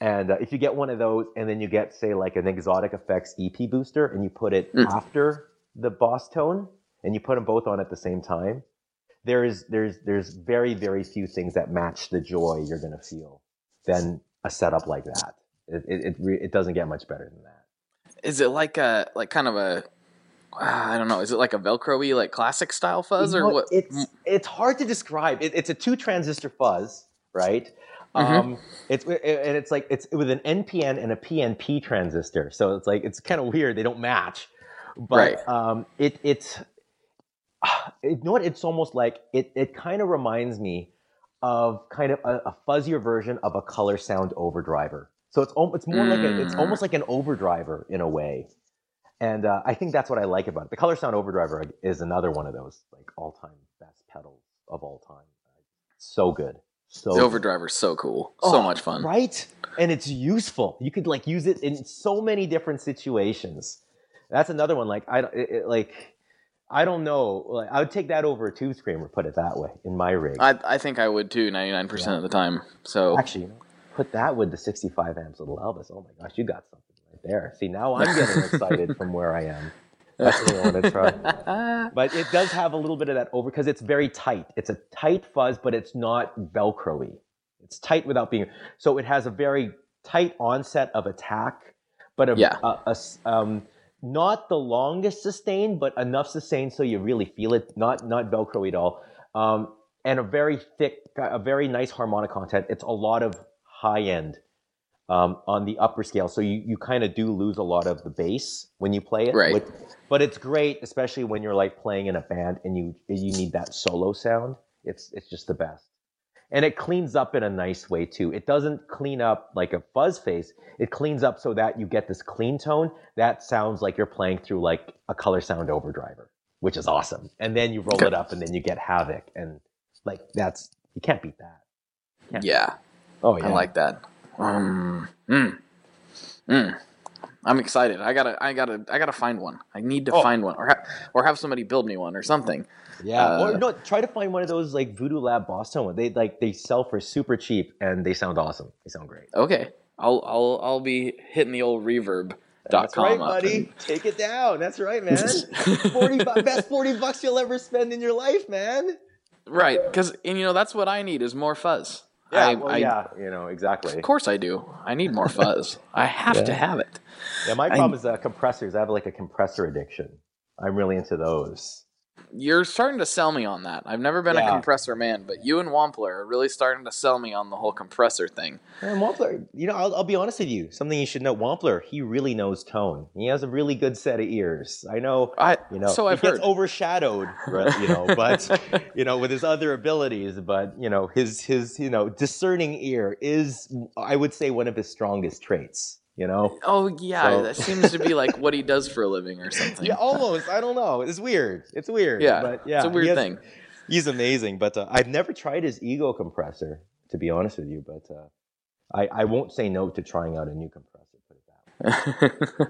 and uh, if you get one of those, and then you get, say, like an Xotic Effects EP booster, and you put it mm. after the boss tone, and you put them both on at the same time, there is there's there's very very few things that match the joy you're gonna feel than a setup like that. It it it, re- it doesn't get much better than that. Is it like a like kind of a uh, don't know. Is it like a Velcro-y, like classic style fuzz, you know, or what? It's it's hard to describe. It, it's a two transistor fuzz, right? Mm-hmm. Um, it's and it's like it's with an NPN and a PNP transistor, so it's like it's kind of weird. They don't match, but right. um, it it's you know what? It's almost like it. It kind of reminds me of kind of a, a, fuzzier version of a Colorsound overdriver. So it's it's more mm. like a, it's mm. almost like an overdriver in a way, and uh, I think that's what I like about it. The Colorsound overdriver is another one of those like all time best pedals of all time. So good. So the overdriver is so cool, oh, so much fun, right? And it's useful. You could like use it in so many different situations. That's another one. Like I it, it, like I don't know. Like I would take that over a tube screamer. Put it that way in my rig. I I think I would too. Ninety nine percent of the time. So actually, put that with the sixty five amps little Elvis. Oh my gosh, you got something right there. See now I'm getting excited from where I am. That's what I want to try. but it does have a little bit of that over because it's very tight. It's a tight fuzz, but it's not Velcro-y. It's tight without being. So it has a very tight onset of attack, but a, yeah. a, a um, not the longest sustain, but enough sustain so you really feel it. Not not Velcro at all. Um, and a very thick, a very nice harmonic content. It's a lot of high end um, on the upper scale. So you, you kind of do lose a lot of the bass when you play it. Right. but it's great, especially when you're like playing in a band and you you need that solo sound. It's it's just the best. And it cleans up in a nice way too. It doesn't clean up like a fuzz face. It cleans up so that you get this clean tone that sounds like you're playing through like a Colorsound overdriver, which is awesome. And then you roll okay. it up and then you get havoc and like that's you can't beat that. Can't yeah. Beat oh yeah. I like that. Um, mm, mm. I'm excited. I gotta, I gotta, I gotta find one. I need to oh. find one, or ha- or have somebody build me one, or something. Yeah, uh, or no, try to find one of those like Voodoo Lab Boss Tone ones. They like they sell for super cheap, and they sound awesome. They sound great. Okay, I'll I'll I'll be hitting the old reverb. That's right, buddy. And... Take it down. That's right, man. forty best forty bucks you'll ever spend in your life, man. Right, because and you know that's what I need is more fuzz. Yeah, I, well, I, yeah, you know exactly. Of course, I do. I need more fuzz. I have yeah. to have it. Yeah, my problem I, is uh, compressors. I have like a compressor addiction. I'm really into those. You're starting to sell me on that. I've never been yeah. a compressor man, but you and Wampler are really starting to sell me on the whole compressor thing. And Wampler, you know, I'll, I'll, be honest with you. Something you should know: Wampler, he really knows tone. He has a really good set of ears. I know, I, you know, so I've he gets heard. overshadowed, you know, but you know, with his other abilities. But you know, his his you know discerning ear is, I would say, one of his strongest traits you know? Oh yeah, so. that seems to be like what he does for a living or something. Yeah, almost. I don't know. It's weird. It's weird. Yeah, but yeah, it's a weird he has, thing. He's amazing, but uh, I've never tried his ego compressor to be honest with you. But uh, I I won't say no to trying out a new compressor. Put it that way.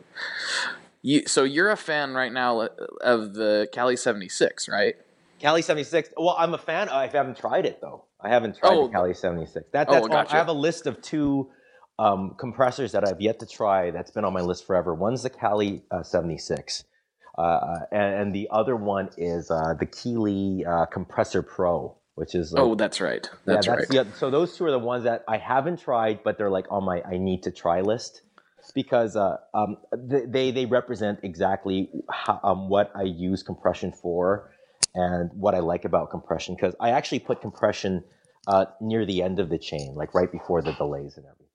you so you're a fan right now of the Cali seventy six, right? Cali seventy six. Well, I'm a fan. I haven't tried it though. I haven't tried oh, the Cali seventy six. That that's oh, gotcha. I have a list of two um, compressors that I've yet to try that's been on my list forever. One's the Cali uh, 76, uh, and, and, the other one is uh, the Keeley uh, Compressor Pro, which is like, oh, that's right, that's, yeah, that's right. Yeah, so those two are the ones that I haven't tried, but they're like on my I need to try list because uh, um, they they represent exactly how, um, what I use compression for and what I like about compression because I actually put compression uh, near the end of the chain, like right before the delays and everything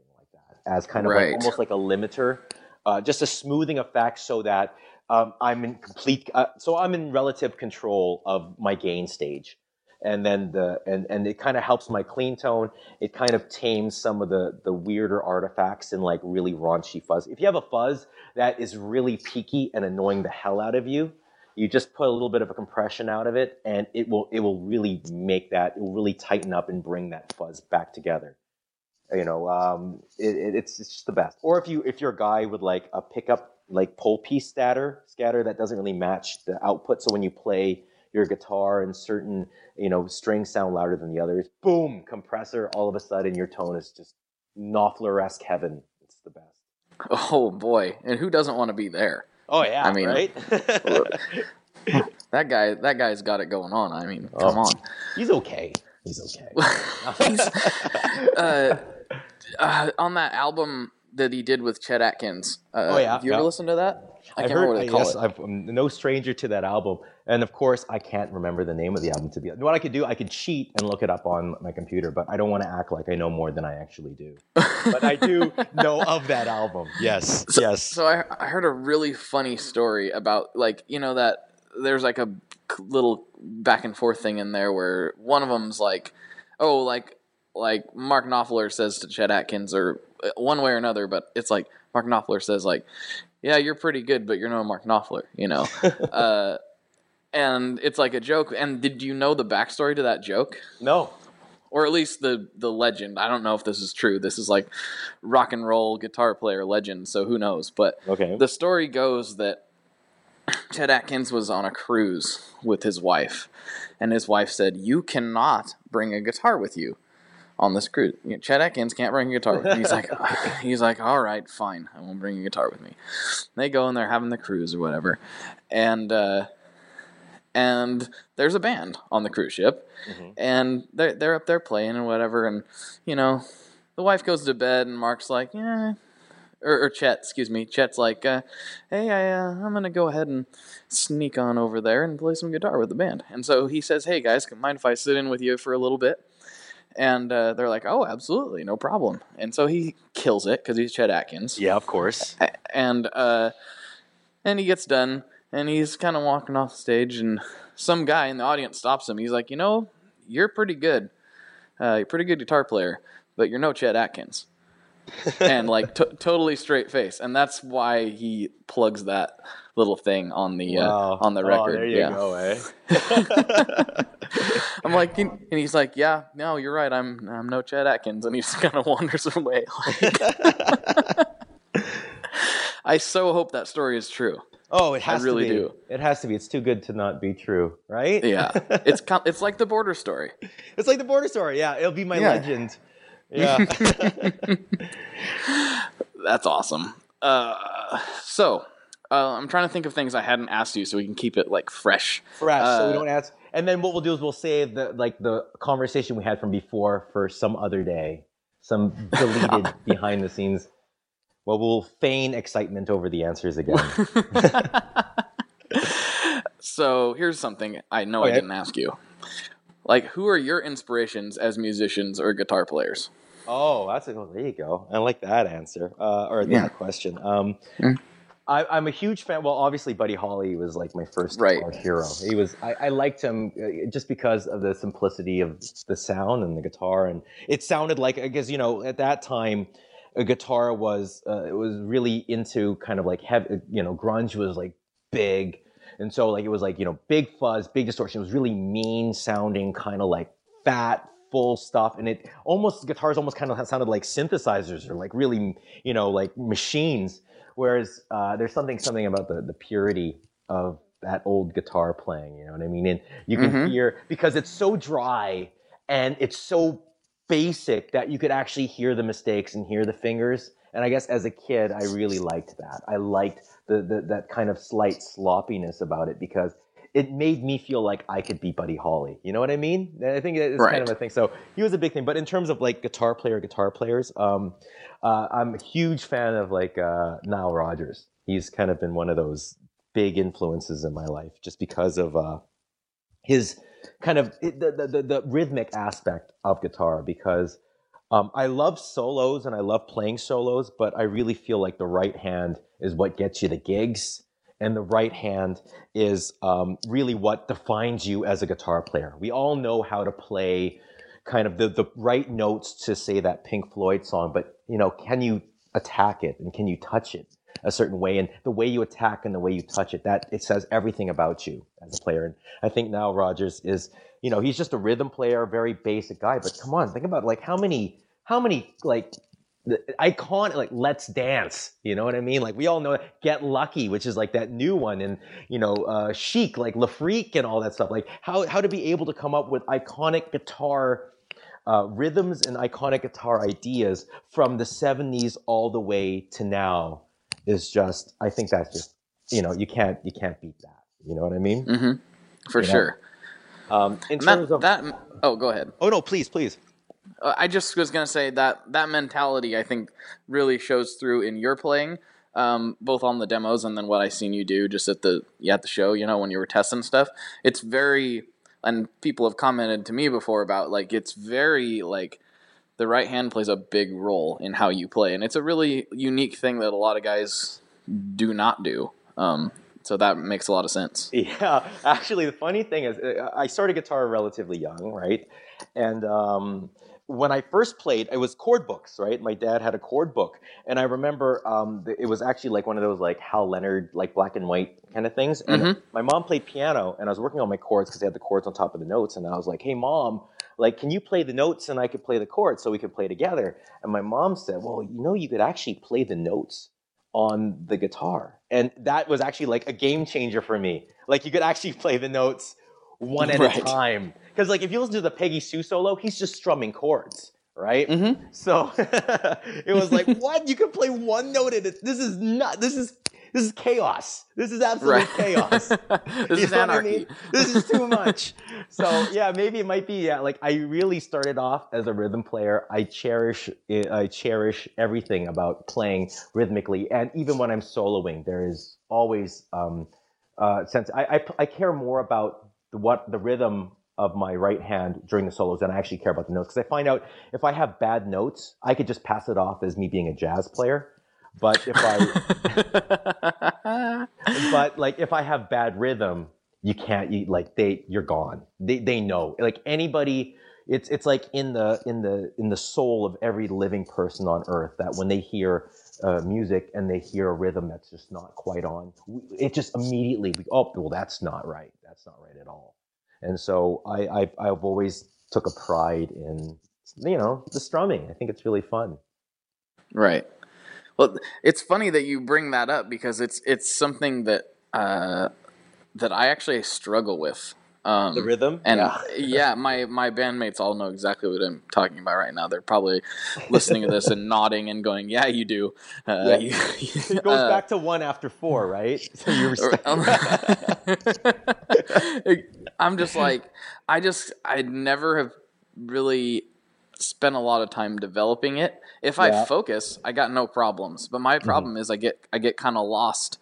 as kind of right. like, almost like a limiter, uh, just a smoothing effect so that um, I'm in complete. Uh, so I'm in relative control of my gain stage, and then the and and it kind of helps my clean tone. It kind of tames some of the the weirder artifacts and like really raunchy fuzz. If you have a fuzz that is really peaky and annoying the hell out of you, you just put a little bit of a compression out of it and it will it will really make that it will really tighten up and bring that fuzz back together you know, um, it, it, it's, it's just the best. Or if you if you're a guy with like a pickup like pole piece scatter scatter that doesn't really match the output, so when you play your guitar and certain you know strings sound louder than the others, boom, compressor, all of a sudden your tone is just Knopfler-esque heaven. It's the best. Oh boy, and who doesn't want to be there? Oh yeah, I mean, right? that guy, that guy's got it going on. I mean, come oh, on. He's okay. He's okay. he's, uh, uh, on that album that he did with Chet Atkins. Uh, oh yeah, you ever listen to that? I can't heard, remember what they call yes, it. I'm no stranger to that album, and of course, I can't remember the name of the album. To be what I could do, I could cheat and look it up on my computer, but I don't want to act like I know more than I actually do. but I do know of that album. Yes, so, yes. So I, I heard a really funny story about like you know that there's like a little back and forth thing in there where one of them's like, oh, like like Mark Knopfler says to Chet Atkins, or uh, one way or another, but it's like Mark Knopfler says, like, yeah, you're pretty good, but you're no Mark Knopfler, you know. uh, and it's like a joke. And did you know the backstory to that joke? No. Or at least the the legend. I don't know if this is true. This is like rock and roll guitar player legend, so who knows? But okay. the story goes that Chet Atkins was on a cruise with his wife, and his wife said, "You cannot bring a guitar with you." On this cruise. You know, Chet Atkins can't bring a guitar with me. He's like, he's like, all right, fine, I won't bring a guitar with me. They go and they're having the cruise or whatever, and uh, and there's a band on the cruise ship, mm-hmm. and they're they're up there playing and whatever, and you know, the wife goes to bed, and Mark's like, yeah. Or, or Chet, excuse me. Chet's like, uh, "Hey, I, uh, I'm gonna go ahead and sneak on over there and play some guitar with the band." And so he says, "Hey guys, mind if I sit in with you for a little bit?" And uh, they're like, "Oh, absolutely, no problem." And so he kills it because he's Chet Atkins. Yeah, of course. And uh, and he gets done, and he's kind of walking off the stage, and some guy in the audience stops him. He's like, "You know, you're pretty good. Uh, you're a pretty good guitar player, but you're no Chet Atkins." And like t- totally straight face, and that's why he plugs that little thing on the uh, wow. uh, on the record. Oh, there you yeah. go, eh? I'm like, and he's like, yeah, no, you're right. I'm I'm no Chad Atkins, and he just kind of wanders away. Like, I so hope that story is true. Oh, it has I really to be. do. It has to be. It's too good to not be true, right? Yeah, it's it's like the border story. It's like the border story. Yeah, it'll be my yeah. legend. Yeah, that's awesome. Uh, so uh, I'm trying to think of things I hadn't asked you, so we can keep it like fresh. Fresh, uh, so we uh, don't ask. And then what we'll do is we'll save the like the conversation we had from before for some other day, some deleted behind the scenes. Well, we'll feign excitement over the answers again. So here's something I know okay. I didn't ask you. Like, who are your inspirations as musicians or guitar players? Oh, that's a, well, there you go. I like that answer uh, or yeah. that question. Um, mm. I, am a huge fan. Well, obviously, Buddy Holly was like my first right. hero. He was. I, I, liked him uh, just because of the simplicity of the sound and the guitar, and it sounded like because you know at that time, a guitar was uh, it was really into kind of like heavy. You know, grunge was like big, and so like it was like you know big fuzz, big distortion. It was really mean sounding, kind of like fat, full stuff and it almost guitars almost kind of sounded like synthesizers or like really you know like machines Whereas uh, there's something something about the the purity of that old guitar playing. You know what I mean? And you can mm-hmm. hear because it's so dry and it's so basic that you could actually hear the mistakes and hear the fingers. And I guess as a kid, I really liked that. I liked the, the that kind of slight sloppiness about it because it made me feel like I could be Buddy Holly. You know what I mean? I think it's right. kind of a thing. So he was a big thing. But in terms of like guitar player, guitar players, um, uh, I'm a huge fan of like uh, Nile Rodgers. He's kind of been one of those big influences in my life just because of uh, his kind of the, the, the, rhythmic aspect of guitar because um, I love solos and I love playing solos, but I really feel like the right hand is what gets you the gigs and the right hand is um, really what defines you as a guitar player. We all know how to play kind of the, the right notes to say that Pink Floyd song, but you know, can you attack it and can you touch it a certain way? And the way you attack and the way you touch it, that it says everything about you as a player. And I think Nile Rodgers is, you know, he's just a rhythm player, very basic guy, but come on, think about like how many, how many like the icon like let's dance you know what i mean? Like we all know get lucky which is like that new one and you know uh chic like Le Freak and all that stuff. Like how how to be able to come up with iconic guitar uh, rhythms and iconic guitar ideas from the 70s all the way to now is just i think that's just you know you can't you can't beat that you know what i mean? Mm-hmm. for you sure. Um, in terms that, of that oh go ahead. Oh no please please I just was gonna say that that mentality I think really shows through in your playing, um, both on the demos and then what I've seen you do just at the yeah, at the show. You know when you were testing stuff. It's very and people have commented to me before about like it's very like the right hand plays a big role in how you play, and it's a really unique thing that a lot of guys do not do. Um, so that makes a lot of sense. Yeah, actually, the funny thing is, uh, I started guitar relatively young, right? And um, when I first played, it was chord books, right? My dad had a chord book, and I remember um, it was actually like one of those like Hal Leonard, like black and white kind of things. And mm-hmm. my mom played piano, and I was working on my chords because they had the chords on top of the notes. And I was like, "Hey, mom, like, can you play the notes and I could play the chords so we could play together?" And my mom said, "Well, you know, you could actually play the notes on the guitar," and that was actually like a game changer for me. Like, you could actually play the notes one at right. a time. Because like if you listen to the Peggy Sue solo, he's just strumming chords, right? Mm-hmm. So it was like, what? You can play one note at it. This is not. This is this is chaos. This is absolute right. chaos. this you is anarchy. I mean? This is too much. so yeah, maybe it might be. Yeah, like I really started off as a rhythm player. I cherish I cherish everything about playing rhythmically, and even when I'm soloing, there is always um, uh, sense. I, I I care more about the, what the rhythm of my right hand during the solos and I actually care about the notes because I find out if I have bad notes, I could just pass it off as me being a jazz player. But if I, but like if I have bad rhythm, you can't. You like they, you're gone. They they know. Like anybody, it's it's like in the in the in the soul of every living person on earth that when they hear uh, music and they hear a rhythm that's just not quite on, it just immediately we oh well that's not right. That's not right at all. And so I, I've, I've always took a pride in, you know, the strumming. I think it's really fun. Right. Well, it's funny that you bring that up because it's it's something that uh, that I actually struggle with. Um, the rhythm, and yeah. yeah, my my bandmates all know exactly what I'm talking about right now. They're probably listening to this and nodding and going, "Yeah, you do." Uh, yeah. You, it goes uh, back to one after four, right? So you're. Um, I'm just like, I just, I never have really spent a lot of time developing it. If yeah. I focus, I got no problems. But my mm-hmm. problem mm-hmm. is I get, I get kind of lost,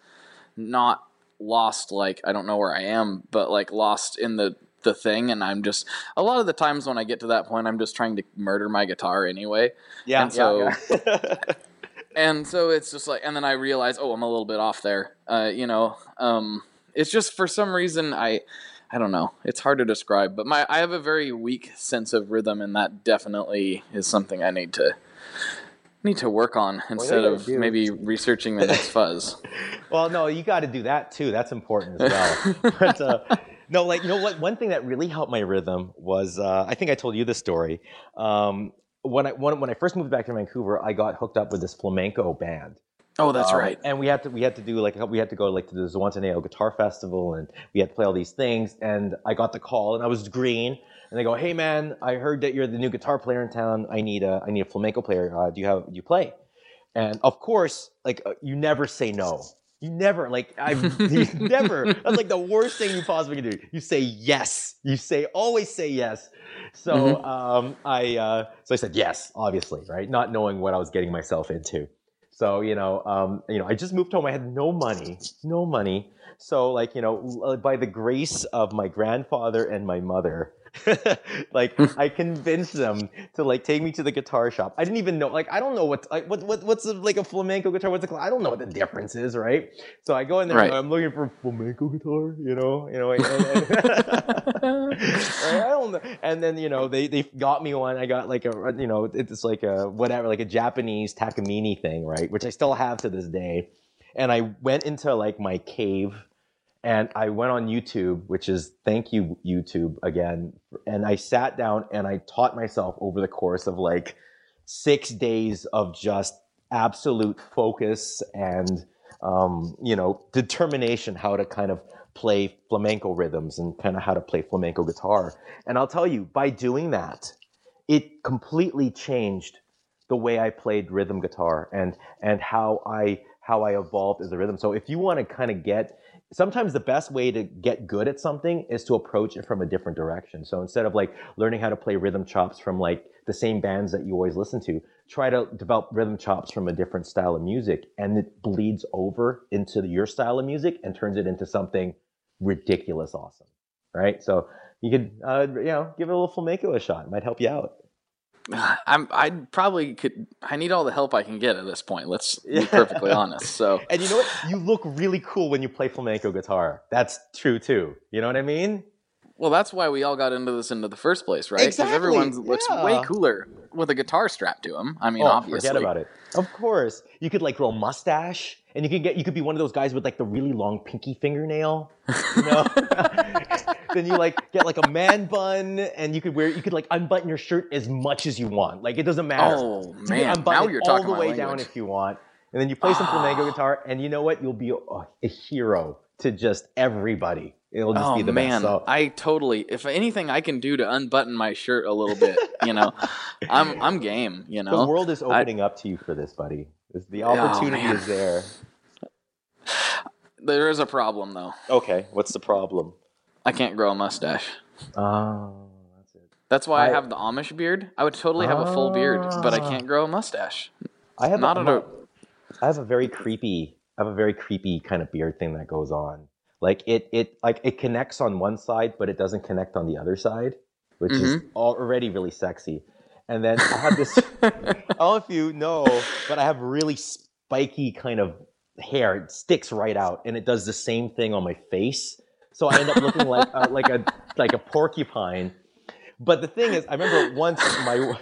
not lost like I don't know where I am, but like lost in the the thing and I'm just a lot of the times when I get to that point I'm just trying to murder my guitar anyway. Yeah. And so yeah, yeah. and so it's just like and then I realize, oh, I'm a little bit off there. Uh, you know, um it's just for some reason I I don't know. It's hard to describe, but my I have a very weak sense of rhythm and that definitely is something I need to need to work on instead of do. maybe researching the next fuzz. well, no, you got to do that too. That's important as well. but, uh, no, like you know what? One thing that really helped my rhythm was uh, I think I told you this story. Um, when I when, when I first moved back to Vancouver, I got hooked up with this flamenco band. Oh, that's um, right. And we had to we had to do like we had to go like to the Zihuatanejo Guitar Festival, and we had to play all these things. And I got the call, and I was green, and they go, "Hey man, I heard that you're the new guitar player in town. I need a I need a flamenco player. Uh, do you have do you play?" And of course, like uh, you never say no. You never like I've never. That's like the worst thing you possibly can do. You say yes. You say always say yes. So mm-hmm. um, I uh, so I said yes, obviously, right? Not knowing what I was getting myself into. So you know, um, you know, I just moved home. I had no money, no money. So like you know, by the grace of my grandfather and my mother, like I convinced them to like take me to the guitar shop. I didn't even know like I don't know what like what, what what's a, like a flamenco guitar. What's a, I don't know what the difference is, right? So I go in there. Right. I'm looking for flamenco guitar. You know, you know. And, and, I don't know. And then you know they they got me one. I got like a you know it's like a whatever like a Japanese Takamine thing, right? Which I still have to this day. And I went into like my cave and I went on YouTube, which is thank you YouTube again, and I sat down and I taught myself over the course of like six days of just absolute focus and um, you know determination how to kind of play flamenco rhythms and kind of how to play flamenco guitar. And I'll tell you, by doing that, it completely changed the way I played rhythm guitar and and how I how I evolved as a rhythm. So if you want to kind of get sometimes the best way to get good at something is to approach it from a different direction. So instead of like learning how to play rhythm chops from like the same bands that you always listen to, try to develop rhythm chops from a different style of music and it bleeds over into your style of music and turns it into something ridiculous awesome. Right? So you could, uh, you know, give it a little flamenco a shot. It might help you out. I'm I probably could I need all the help I can get at this point. Let's be perfectly honest. So And you know what? You look really cool when you play flamenco guitar. That's true too. You know what I mean? Well, that's why we all got into this into the first place, right? Because exactly. everyone looks yeah. way cooler with a guitar strapped to him. I mean, oh, obviously. Forget about it. Of course, you could like grow a mustache, and you could get you could be one of those guys with like the really long pinky fingernail. You know, then you like get like a man bun, and you could wear you could like unbutton your shirt as much as you want. Like it doesn't matter. Oh man, now you're all the way language. down if you want, and then you play some flamenco ah. guitar, and you know what? You'll be a, a hero to just everybody. It'll just oh, be the man. best. So. I totally. If anything, I can do to unbutton my shirt a little bit, you know, I'm I'm game. You know, the world is opening I, up to you for this, buddy. The oh, opportunity oh, is there. There is a problem, though. Okay, what's the problem? I can't grow a mustache. Oh, that's it. That's why I, I have the Amish beard. I would totally have a full beard, but I can't grow a mustache. I have not a, a, I have a very creepy. I have a very creepy kind of beard thing that goes on. Like it, it like it connects on one side, but it doesn't connect on the other side, which mm-hmm. is already really sexy. And then I have this. I don't know if you know, but I have really spiky kind of hair. It sticks right out, and it does the same thing on my face. So I end up looking like a, like a like a porcupine. But the thing is, I remember once my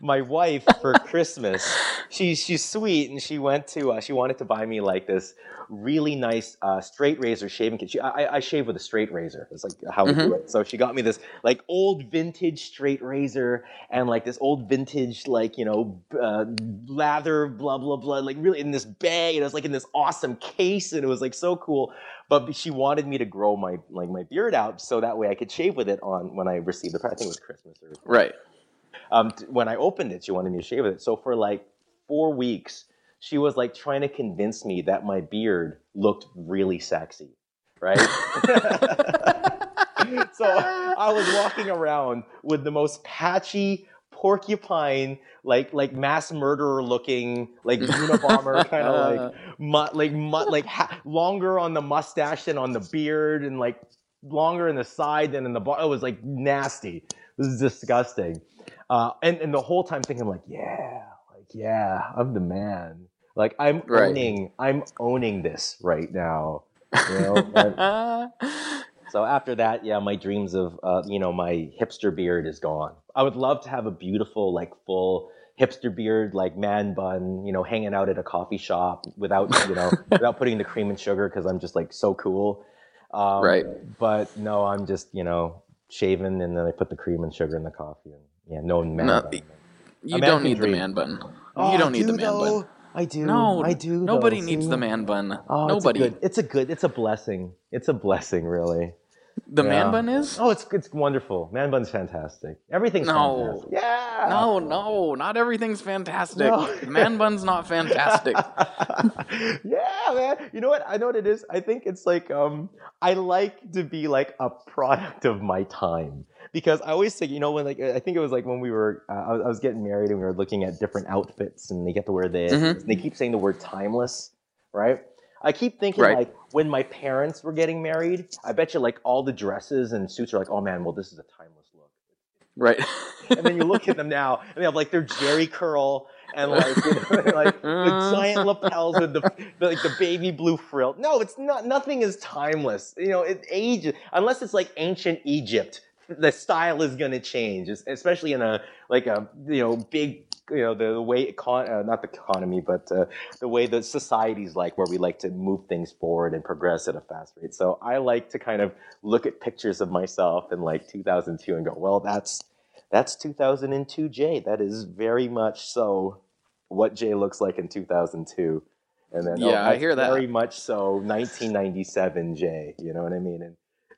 my wife for Christmas, she's she's sweet and she went to uh, she wanted to buy me like this really nice uh, straight razor shaving kit. She, I, I shave with a straight razor. It's like how we mm-hmm. do it. So she got me this like old vintage straight razor and like this old vintage like you know uh, lather blah blah blah like really in this bag. And it was like in this awesome case and it was like so cool but she wanted me to grow my like my beard out so that way I could shave with it on when I received the I think it was Christmas or right. Um, when I opened it, she wanted me to shave with it. So for like four weeks, she was like trying to convince me that my beard looked really sexy, right? so I was walking around with the most patchy porcupine, like like mass murderer looking, like Unabomber kind of like mu- like mu- like ha- longer on the mustache than on the beard, and like longer in the side than in the bar. It was like nasty. This is disgusting. Uh, and and the whole time thinking like, yeah, yeah, I'm the man. Like I'm right. owning, I'm owning this right now. You know? so after that, yeah, my dreams of uh, you know my hipster beard is gone. I would love to have a beautiful, like full hipster beard, like man bun, you know, hanging out at a coffee shop without you know without putting the cream and sugar because I'm just like so cool. Um, right. But no, I'm just you know shaven and then I put the cream and sugar in the coffee and yeah, no man no, bun. You don't need dream. the man bun. Oh, you don't need do, the man though. bun. I do. No, I do. Nobody though. needs the man bun. Oh, nobody. It's a, good, it's a good. It's a blessing. It's a blessing, really. The yeah. man bun is? Oh, it's it's wonderful. Man bun's fantastic. Everything's no. fantastic. Yeah. No, no, not everything's fantastic. No. man bun's not fantastic. yeah, man. You know what? I know what it is. I think it's like um I like to be like a product of my time because I always think, you know, when like I think it was like when we were uh, I, was, getting married and we were looking at different outfits and they get to wear this. Mm-hmm. They keep saying the word timeless, right? I keep thinking right. like when my parents were getting married, I bet you like all the dresses and suits are like, oh man, well this is a timeless look. Right. and then you look at them now and they have like their Jheri curl and like you know, like the giant lapels with the, the, like the baby blue frill. No, it's not. Nothing is timeless. You know, it ages unless it's like ancient Egypt the style is going to change, especially in a like a you know big you know the, the way econ- uh, not the economy but uh, the way the society's like where we like to move things forward and progress at a fast rate. So i like to kind of look at pictures of myself in like 2002 and go well that's that's 2002 jay that is very much so what jay looks like in 2002 and then yeah oh, i hear that. very much so 1997 jay you know what i mean? And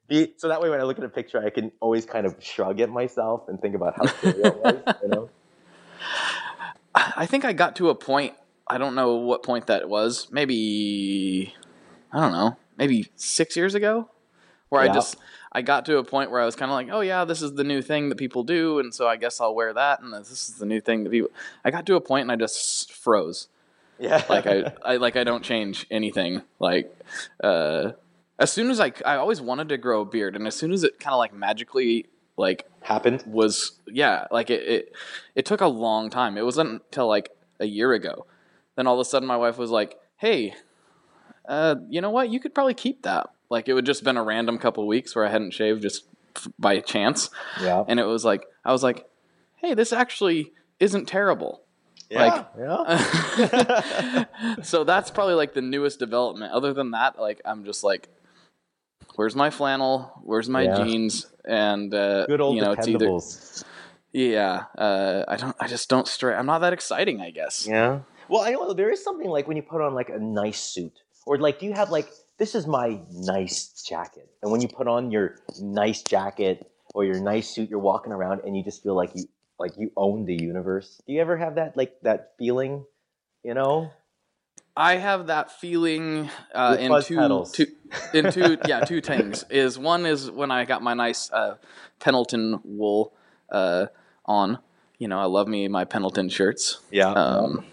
be so that way when I look at a picture, I can always kind of shrug at myself and think about how silly I was. You know. I think I got to a point. I don't know what point that was. Maybe I don't know. Maybe six years ago, where yeah. I just I got to a point where I was kind of like, oh yeah, this is the new thing that people do, and so I guess I'll wear that, and this is the new thing that people. I got to a point and I just froze. Yeah. like I, I like I don't change anything. Like, uh, as soon as I, I always wanted to grow a beard, and as soon as it kind of like magically like happened, was yeah, like it, it it took a long time. It wasn't until like a year ago. Then all of a sudden, my wife was like, "Hey, uh, you know what? You could probably keep that." Like it would just been a random couple weeks where I hadn't shaved just by chance. Yeah. And it was like I was like, "Hey, this actually isn't terrible." Yeah, like, yeah. so that's probably like the newest development. Other than that, like I'm just like where's my flannel? Where's my yeah. jeans? And uh, good old you know, dependables. It's either, yeah, uh, I don't. I just don't stray. I'm not that exciting, I guess. Yeah. Well, I know there is something like when you put on like a nice suit, or like do you have like this is my nice jacket, and when you put on your nice jacket or your nice suit, you're walking around and you just feel like you like you own the universe. Do you ever have that like that feeling? You know. I have that feeling uh, in two, two, in two, yeah, two things. Is one is when I got my nice uh, Pendleton wool uh, on. You know, I love me my Pendleton shirts. Yeah. Um,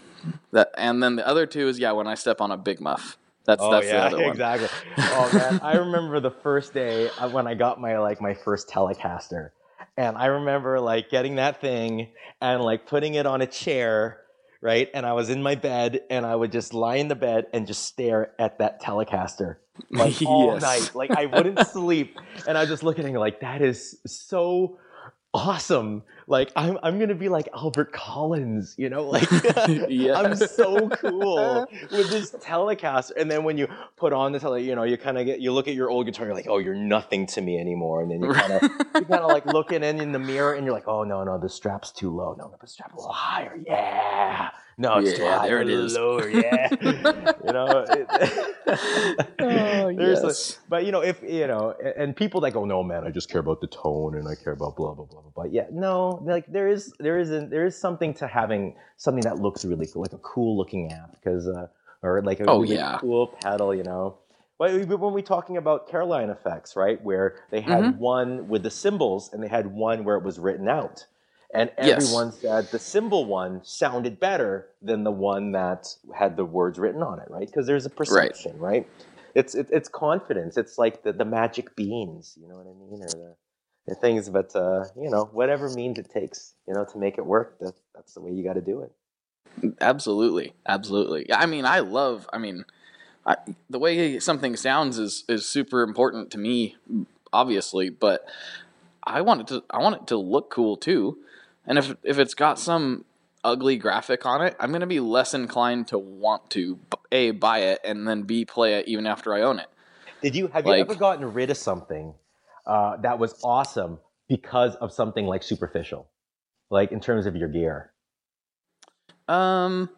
that and then the other two is yeah when I step on a big muff. That's oh, that's yeah, the other one. exactly. Oh man, I remember the first day uh, when I got my like my first Telecaster, and I remember like getting that thing and like putting it on a chair right? And I was in my bed and I would just lie in the bed and just stare at that Telecaster like all yes. night. Like I wouldn't sleep. And I was just looking at it like, that is so awesome. Like I'm I'm gonna be like Albert Collins, you know, like yeah. I'm so cool with this Telecaster. And then when you put on the tele, you know, you kind of get you look at your old guitar, you're like, oh, you're nothing to me anymore. And then you kind of you kind of like looking in in the mirror, and you're like, oh no no, the strap's too low. No, no, the strap a little higher. Yeah. No, it's yeah, too there it is. Lower, yeah. you know. It, oh, yes. A, but you know, if you know, and people that go, no, man, I just care about the tone and I care about blah blah blah blah. But yeah, no, like there is there is a, there is something to having something that looks really cool, like a cool looking app, because uh, or like a oh, really yeah. cool pedal, you know. But when we talking about Caroline effects, right, where they had mm-hmm. one with the symbols and they had one where it was written out and everyone yes. said the symbol one sounded better than the one that had the words written on it, right? Because there's a perception, right? right? It's it, it's confidence. It's like the, the magic beans, you know what I mean, or the, things. But uh, you know, whatever means it takes, you know, to make it work. That that's the way you got to do it. Absolutely, absolutely. I mean, I love. I mean, I, the way something sounds is is super important to me, obviously. But I want it to I want it to look cool too. And if if it's got some ugly graphic on it, I'm going to be less inclined to want to a buy it and then b play it even after I own it. Did you have like, you ever gotten rid of something uh, that was awesome because of something like superficial, like in terms of your gear? Um.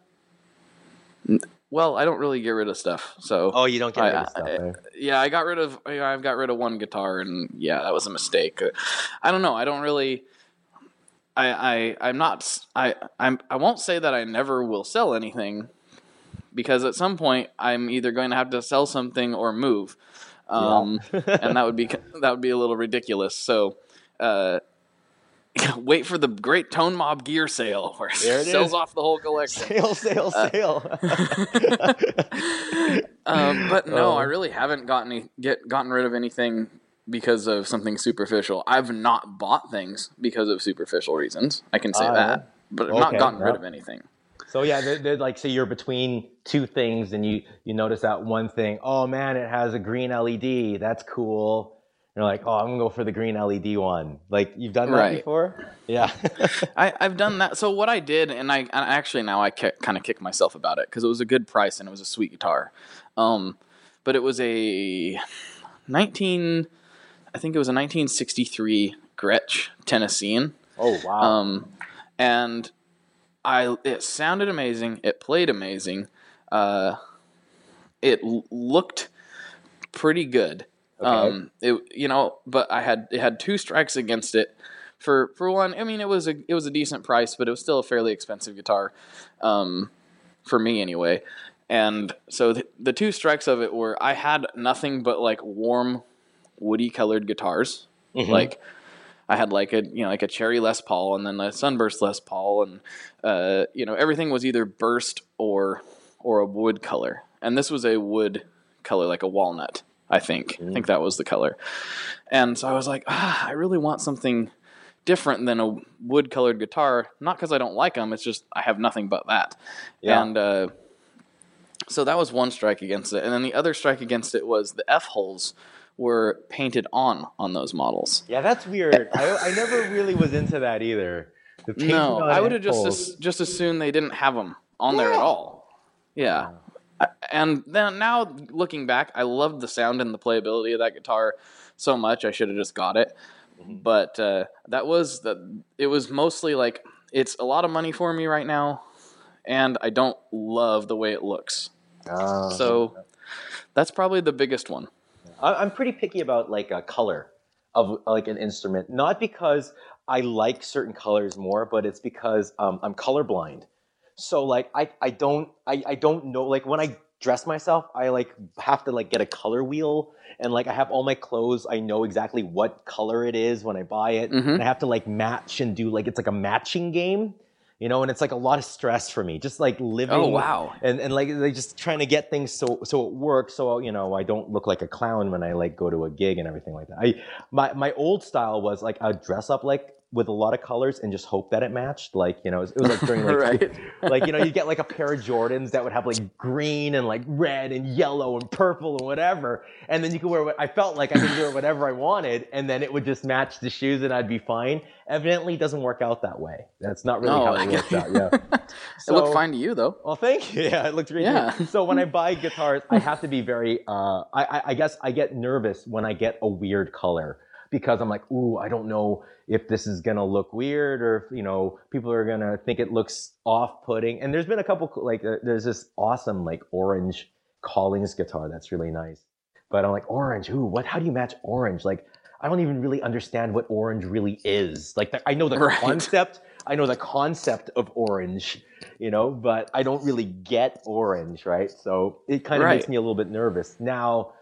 Well, I don't really get rid of stuff, so. Oh, you don't get rid of stuff. I, Yeah, I got rid of. I've got rid of one guitar, and yeah, that was a mistake. I don't know. I don't really. I, I I'm not I I'm I won't say that I never will sell anything because at some point I'm either going to have to sell something or move, um, yeah. and that would be that would be a little ridiculous. So. Uh, wait for the great Tone Mob gear sale where it, sells is. off the whole collection. Sale, sale, uh, sale. um, but no, oh. I really haven't gotten get gotten rid of anything because of something superficial. I've not bought things because of superficial reasons. I can say uh, that, but I've okay, not gotten yep. rid of anything. So yeah, they're, they're like say you're between two things, and you you notice that one thing. Oh man, it has a green LED. That's cool. You're like, oh, I'm gonna go for the green LED one. Like you've done that right. before? Yeah, I, have done that. So what I did, and I, actually now I kind of kick myself about it because it was a good price and it was a sweet guitar. Um, but it was a 19 I think it was a 1963 Gretsch Tennessean. Oh wow! Um, and I it sounded amazing. It played amazing. Uh, it l- looked pretty good. Okay. Um, it you know, but I had it had two strikes against it. For for one, I mean, it was a it was a decent price, but it was still a fairly expensive guitar, um, for me anyway. And so the, the two strikes of it were I had nothing but like warm woody colored guitars. Mm-hmm. Like I had like a you know like a cherry Les Paul and then a sunburst Les Paul and uh, you know everything was either burst or or a wood color. And this was a wood color like a walnut, I think. Mm-hmm. I think that was the color. And so I was like, ah, I really want something different than a wood colored guitar, not because I don't like them, it's just I have nothing but that. Yeah. And uh, so that was one strike against it. And then the other strike against it was the F holes were painted on on those models. Yeah, that's weird. I, I never really was into that either. No, I would have just as, just assumed they didn't have them on yeah. there at all. Yeah. And then now looking back, I loved the sound and the playability of that guitar so much. I should have just got it. Mm-hmm. But uh, that was the. It was mostly like it's a lot of money for me right now, and I don't love the way it looks. Uh, so that's probably the biggest one. I'm pretty picky about like a color of like an instrument, not because I like certain colors more, but it's because um, I'm colorblind. So like I, I don't I, I don't know like when I dress myself, I like have to like get a color wheel and like I have all my clothes. I know exactly what color it is when I buy it, mm-hmm. and I have to like match and do like it's like a matching game you know, and it's like a lot of stress for me, just like oh, living. Oh wow! And and like they just trying to get things so so it works, so you know I don't look like a clown when I like go to a gig and everything like that. I my my old style was like I'd dress up like with a lot of colors and just hope that it matched. Like, you know, it was, like during like, right. like, you know, you get like a pair of Jordans that would have like green and like red and yellow and purple and whatever. And then you could wear what I felt like I could wear whatever I wanted. And then it would just match the shoes and I'd be fine. Evidently it doesn't work out that way. That's not really no, how it works out. Yeah. So, it looked fine to you though. Well, thank you. Yeah, it looked really yeah. good. So when I buy guitars, I have to be very, uh, I, I guess I get nervous when I get a weird color because I'm like, ooh, I don't know if this is gonna look weird or if you know people are gonna think it looks off-putting. And there's been a couple like uh, there's this awesome like orange Collings guitar that's really nice. But I'm like orange, ooh, what? How do you match orange? Like I don't even really understand what orange really is. Like the, I know the right. concept, I know the concept of orange, you know, but I don't really get orange, right? So it kind of right. makes me a little bit nervous. Now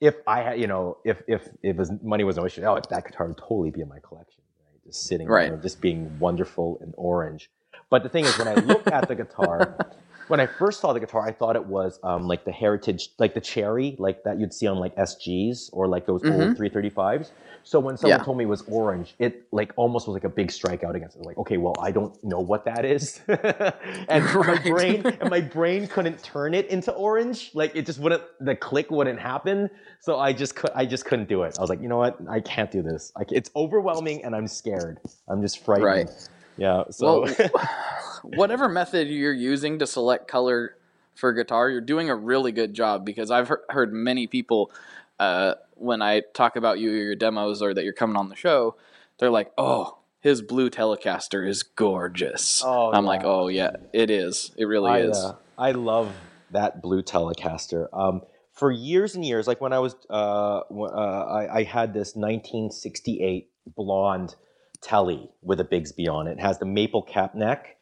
if I had, you know, if if if money was no issue, oh, that guitar would totally be in my collection. Right? just sitting right. there, just being wonderful and orange. But the thing is, when I look at the guitar, when I first saw the guitar, I thought it was um, like the heritage, like the cherry, like that you'd see on like SGs or like those mm-hmm. old 335s. So when someone yeah. told me it was orange, it like almost was like a big strikeout against it. Like, okay, well, I don't know what that is, and right. my brain and my brain couldn't turn it into orange. Like it just wouldn't, the click wouldn't happen. So I just could, I just couldn't do it. I was like, you know what, I can't do this. I, it's overwhelming, and I'm scared. I'm just frightened. Right. Yeah. So. Well, whatever method you're using to select color for guitar, you're doing a really good job because I've heard many people uh, when I talk about you or your demos or that you're coming on the show, they're like, "Oh, his blue Telecaster is gorgeous." Oh, I'm yeah. like, "Oh yeah, it is. It really I, is." Uh, I love that blue Telecaster. Um, for years and years, like when I was, uh, uh, I, I, had this 1968 blonde Telly with a Bigsby on it. It has the maple cap neck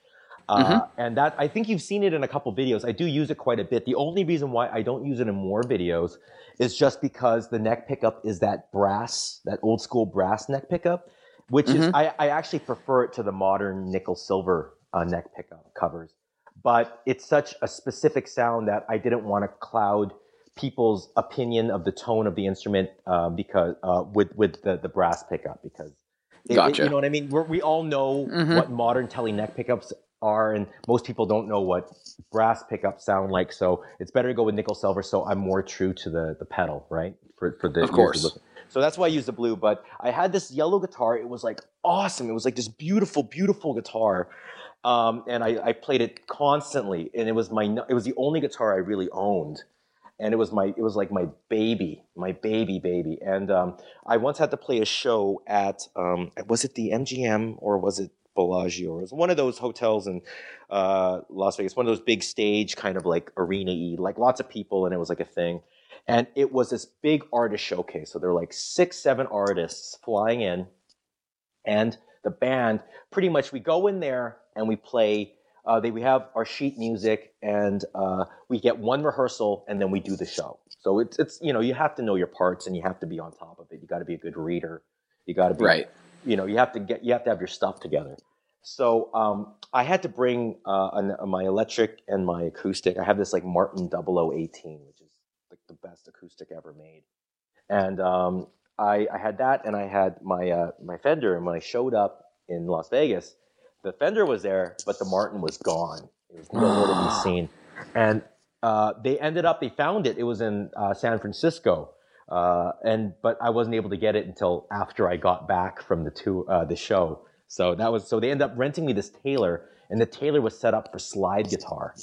uh, mm-hmm. And that I think you've seen it in a couple videos. I do use it quite a bit. The only reason why I don't use it in more videos is just because the neck pickup is that brass, that old school brass neck pickup, which mm-hmm. is I, I, actually prefer it to the modern nickel silver uh, neck pickup covers. But it's such a specific sound that I didn't want to cloud people's opinion of the tone of the instrument uh, because uh, with with the, the brass pickup because it, gotcha. It, you know what I mean? We're, we all know mm-hmm. what modern telly neck pickups are, and most people don't know what brass pickups sound like. So it's better to go with nickel silver. So I'm more true to the the pedal, right? For for the of course. So that's why I use the blue. But I had this yellow guitar. It was like awesome. It was like this beautiful, beautiful guitar. Um, and I, I played it constantly, and it was my it was the only guitar I really owned, and it was my it was like my baby, my baby baby. And um, I once had to play a show at um, was it the MGM or was it Bellagio. It was one of those hotels in uh, Las Vegas, one of those big stage kind of like arena y, like lots of people, and it was like a thing. And it was this big artist showcase. So there were like six, seven artists flying in, and the band pretty much we go in there and we play. Uh, they, we have our sheet music and uh, we get one rehearsal and then we do the show. So it's it's you know you have to know your parts and you have to be on top of it. You got to be a good reader. You got to be right. You know you have to get you have to have your stuff together. So um, I had to bring uh, an, uh, my electric and my acoustic. I have this like Martin 0018, which is like the best acoustic ever made. And um, I, I, had that, and I had my uh, my Fender. And when I showed up in Las Vegas, the Fender was there, but the Martin was gone. It was nowhere to be seen. And uh, they ended up, they found it. It was in uh, San Francisco. Uh, and but I wasn't able to get it until after I got back from the two the show. So that was so they ended up renting me this Taylor, and the Taylor was set up for slide guitar,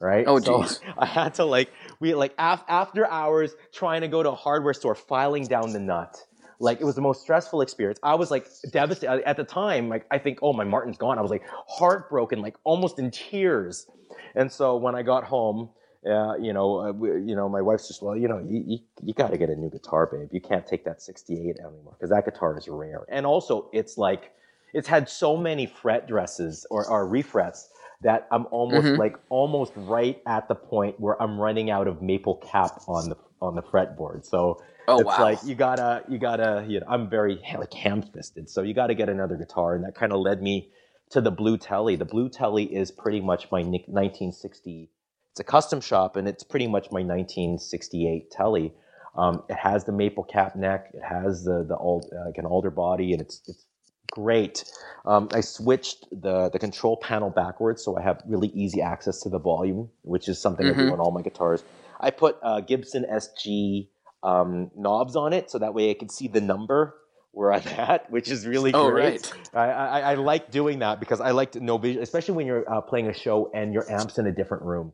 right? Oh, jeez. So I had to like we like af- after hours trying to go to a hardware store, filing down the nut. Like it was the most stressful experience. I was like devastated at the time. Like I think, oh, my Martin's gone. I was like heartbroken, like almost in tears. And so when I got home, uh, you know, uh, we, you know, my wife's just, well, you know, you, you, you got to get a new guitar, babe. You can't take that 68 anymore because that guitar is rare. And also, it's like it's had so many fret dresses or, or refrets that I'm almost mm-hmm. like almost right at the point where I'm running out of maple cap on the on the fretboard. So oh, it's wow. like you gotta you gotta you know I'm very like ham fisted, so you got to get another guitar, and that kind of led me to the Blue Telly. The Blue Telly is pretty much my 1960. It's a custom shop, and it's pretty much my 1968 Telly. Um, it has the maple cap neck. It has the the old uh, like an alder body, and it's it's great. Um, I switched the, the control panel backwards so I have really easy access to the volume, which is something mm-hmm. I do mm-hmm. on all my guitars. I put uh, Gibson SG um, knobs on it so that way I can see the number where I'm at, which is really oh, great. Right. I, I, I, like doing that because I like to know vision, especially when you're uh, playing a show and your amp's in a different room.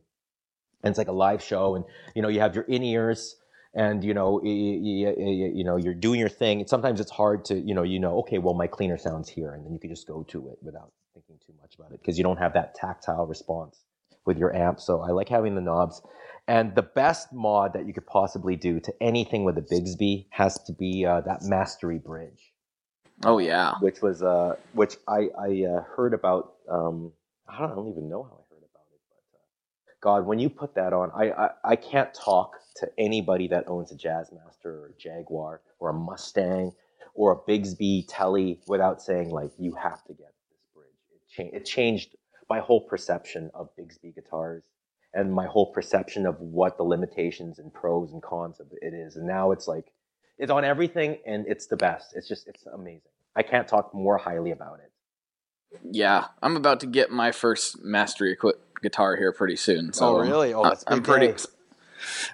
And it's like a live show, and you know you have your in ears and you know you, you, you, know you're doing your thing sometimes it's hard to you know you know okay well my cleaner sounds here and then you can just go to it without thinking too much about it because you don't have that tactile response with your amp so i like having the knobs and the best mod that you could possibly do to anything with a bigsby has to be uh, that mastery bridge. Oh yeah. Which was uh which i i uh, heard about um i don't, I don't even know how i heard about it but uh, god when you put that on I, I i can't talk to anybody that owns a Jazzmaster or a Jaguar or a Mustang or a Bigsby telly without saying like you have to get this bridge. It, cha- it changed my whole perception of Bigsby guitars and my whole perception of what the limitations and pros and cons of it is. And now it's like it's on everything and it's the best. It's just it's amazing. I can't talk more highly about it. Yeah, I'm about to get my first mastery equipped guitar here pretty soon. So oh really? Oh, that's I'm pretty.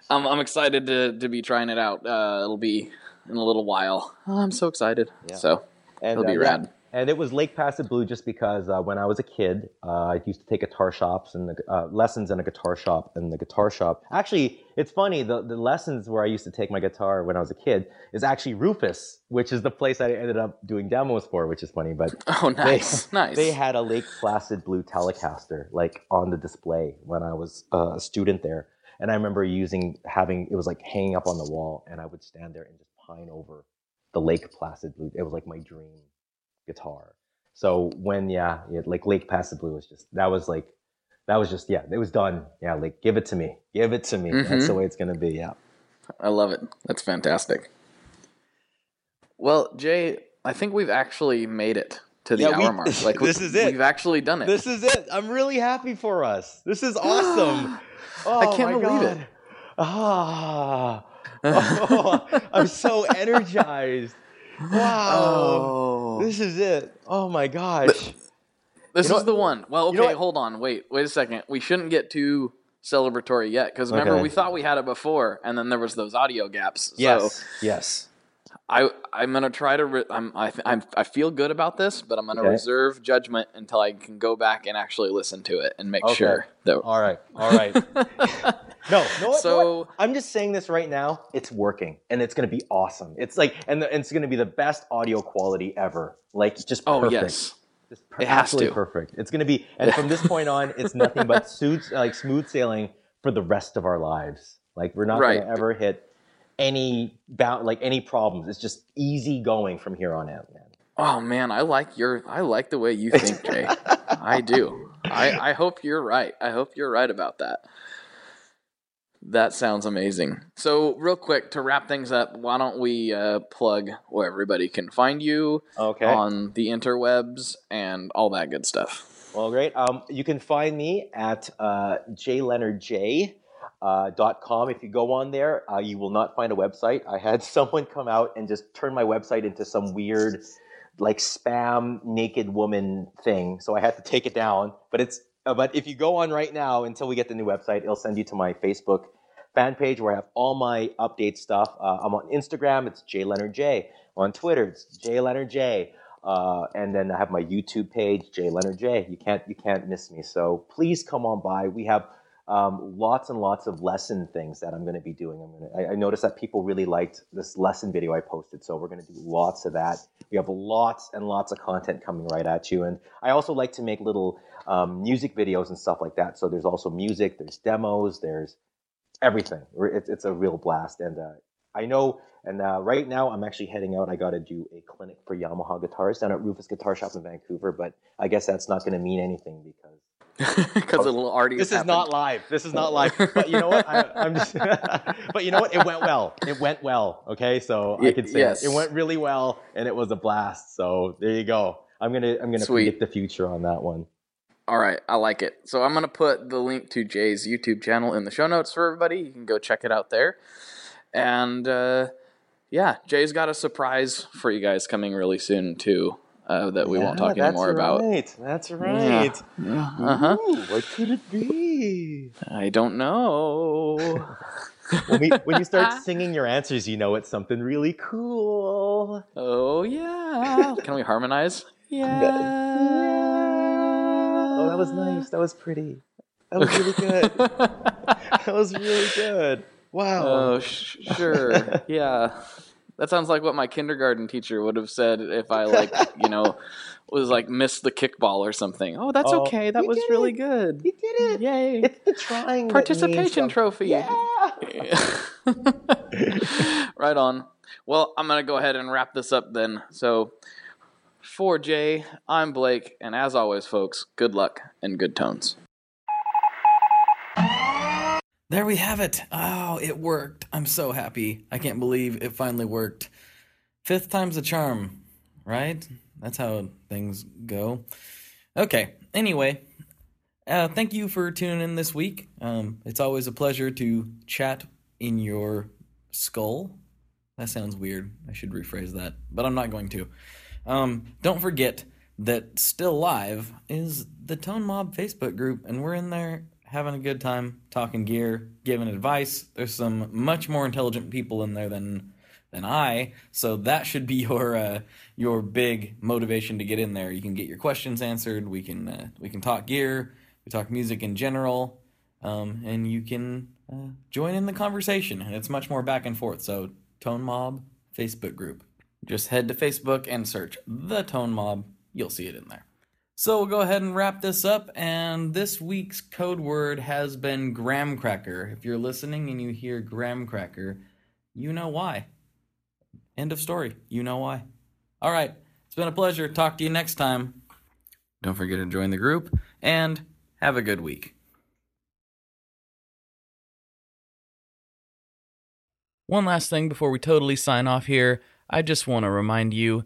I'm I'm excited to to be trying it out. Uh, it'll be in a little while. Oh, I'm so excited. Yeah. So and, it'll be uh, rad. Yeah and it was Lake Placid Blue just because uh, when I was a kid, uh, I used to take guitar shops and the, uh, lessons in a guitar shop. And the guitar shop, actually, it's funny. The the lessons where I used to take my guitar when I was a kid is actually Rufus, which is the place I ended up doing demos for, which is funny. But oh, nice, they, nice. They had a Lake Placid Blue Telecaster like on the display when I was uh, a student there, and I remember using having it was like hanging up on the wall, and I would stand there and just pine over the Lake Placid Blue. It was like my dream guitar. So when yeah, like Lake Placid Blue was just that was like that was just yeah, it was done. Yeah, like give it to me, give it to me. Mm-hmm. That's the way it's gonna be. Yeah, I love it. That's fantastic. Well, Jay, I think we've actually made it to the yeah, hour we, mark. Like this is it. We've actually done it. This is it. I'm really happy for us. This is awesome. oh, I can't believe God. it. Ah. Oh, I'm so energized. Wow. Oh. This is it. Oh my gosh. This you is the one. Well, okay, you know hold on. Wait, wait a second. We shouldn't get too celebratory yet because remember okay. we thought we had it before, and then there was those audio gaps. Yes. Yes. I I'm gonna try to. Re- I'm I I'm, I feel good about this, but I'm gonna okay. reserve judgment until I can go back and actually listen to it and make okay. sure that. All right. All right. no. No. So what? I'm just saying this right now. It's working, and it's gonna be awesome. It's like, and, the, and it's gonna be the best audio quality ever. Like just oh, perfect. Oh yes. Just per- it has to. perfect. It's gonna be, and from this point on, it's nothing but suits like smooth sailing for the rest of our lives. Like we're not right. gonna ever hit any bound like any problems. It's just easy going from here on out, man. Oh man, I like your I like the way you think, Jay. I do. I, I hope you're right. I hope you're right about that. That sounds amazing. So, real quick to wrap things up, why don't we uh, plug where everybody can find you okay. on the interwebs and all that good stuff? Well, great. Um, you can find me at uh, J Leonard J uh, .com. If you go on there, uh, you will not find a website. I had someone come out and just turn my website into some weird, like spam naked woman thing. So I had to take it down. But it's uh, but if you go on right now until we get the new website, it'll send you to my Facebook fan page where I have all my update stuff. Uh, I'm on Instagram. It's J Leonard J. On Twitter, it's J Leonard J. Uh, and then I have my YouTube page, J Leonard J. You can't you can't miss me. So please come on by. We have um, lots and lots of lesson things that I'm going to be doing. I'm gonna, I, I, noticed that people really liked this lesson video I posted, so we're going to do lots of that. We have lots and lots of content coming right at you, and I also like to make little um, music videos and stuff like that. So there's also music, there's demos, there's everything. It's, it's a real blast, and uh, I know. And uh, right now, I'm actually heading out. I got to do a clinic for Yamaha guitars down at Rufus Guitar Shop in Vancouver, but I guess that's not going to mean anything because because it'll already. This is happened. not live. This is not live. But you know what? I, am just. but you know what? It went well. It went well. Okay, so I could say yes. it. it went really well, and it was a blast. So there you go. I'm gonna I'm gonna Sweet. predict the future on that one. All right, I like it. So I'm gonna put the link to Jay's YouTube channel in the show notes for everybody. You can go check it out there. And uh, yeah, Jay's got a surprise for you guys coming really soon too uh, that we yeah, won't talk anymore right. about. That's right. Yeah. Uh huh. What could it be? I don't know. when, we, when you start singing your answers, you know it's something really cool. Oh yeah. Can we harmonize? Yeah. Oh, that was nice. That was pretty. That was really good. that was really good. Wow. Oh, sh- sure. yeah. That sounds like what my kindergarten teacher would have said if I like, you know, was like missed the kickball or something. Oh, that's oh, okay. That was really it. good. You did it. Yay. It's the trying. Participation trophy. Yeah. right on. Well, I'm going to go ahead and wrap this up then. So, for Jay, I'm Blake, and as always, folks, good luck and good tones. There we have it. Oh, it worked. I'm so happy. I can't believe it finally worked. Fifth time's a charm, right? That's how things go. Okay, anyway, uh, thank you for tuning in this week. Um, it's always a pleasure to chat in your skull. That sounds weird. I should rephrase that, but I'm not going to. Um, don't forget that Still Live is the Tone Mob Facebook group, and we're in there having a good time talking gear, giving advice. There's some much more intelligent people in there than than I, so that should be your uh, your big motivation to get in there. You can get your questions answered. We can uh, we can talk gear. We talk music in general, um, and you can uh, join in the conversation. It's much more back and forth. So Tone Mob Facebook group. Just head to Facebook and search the Tone Mob. You'll see it in there. So we'll go ahead and wrap this up. And this week's code word has been graham cracker. If you're listening and you hear graham cracker, you know why. End of story. You know why. All right. It's been a pleasure. Talk to you next time. Don't forget to join the group and have a good week. One last thing before we totally sign off here. I just want to remind you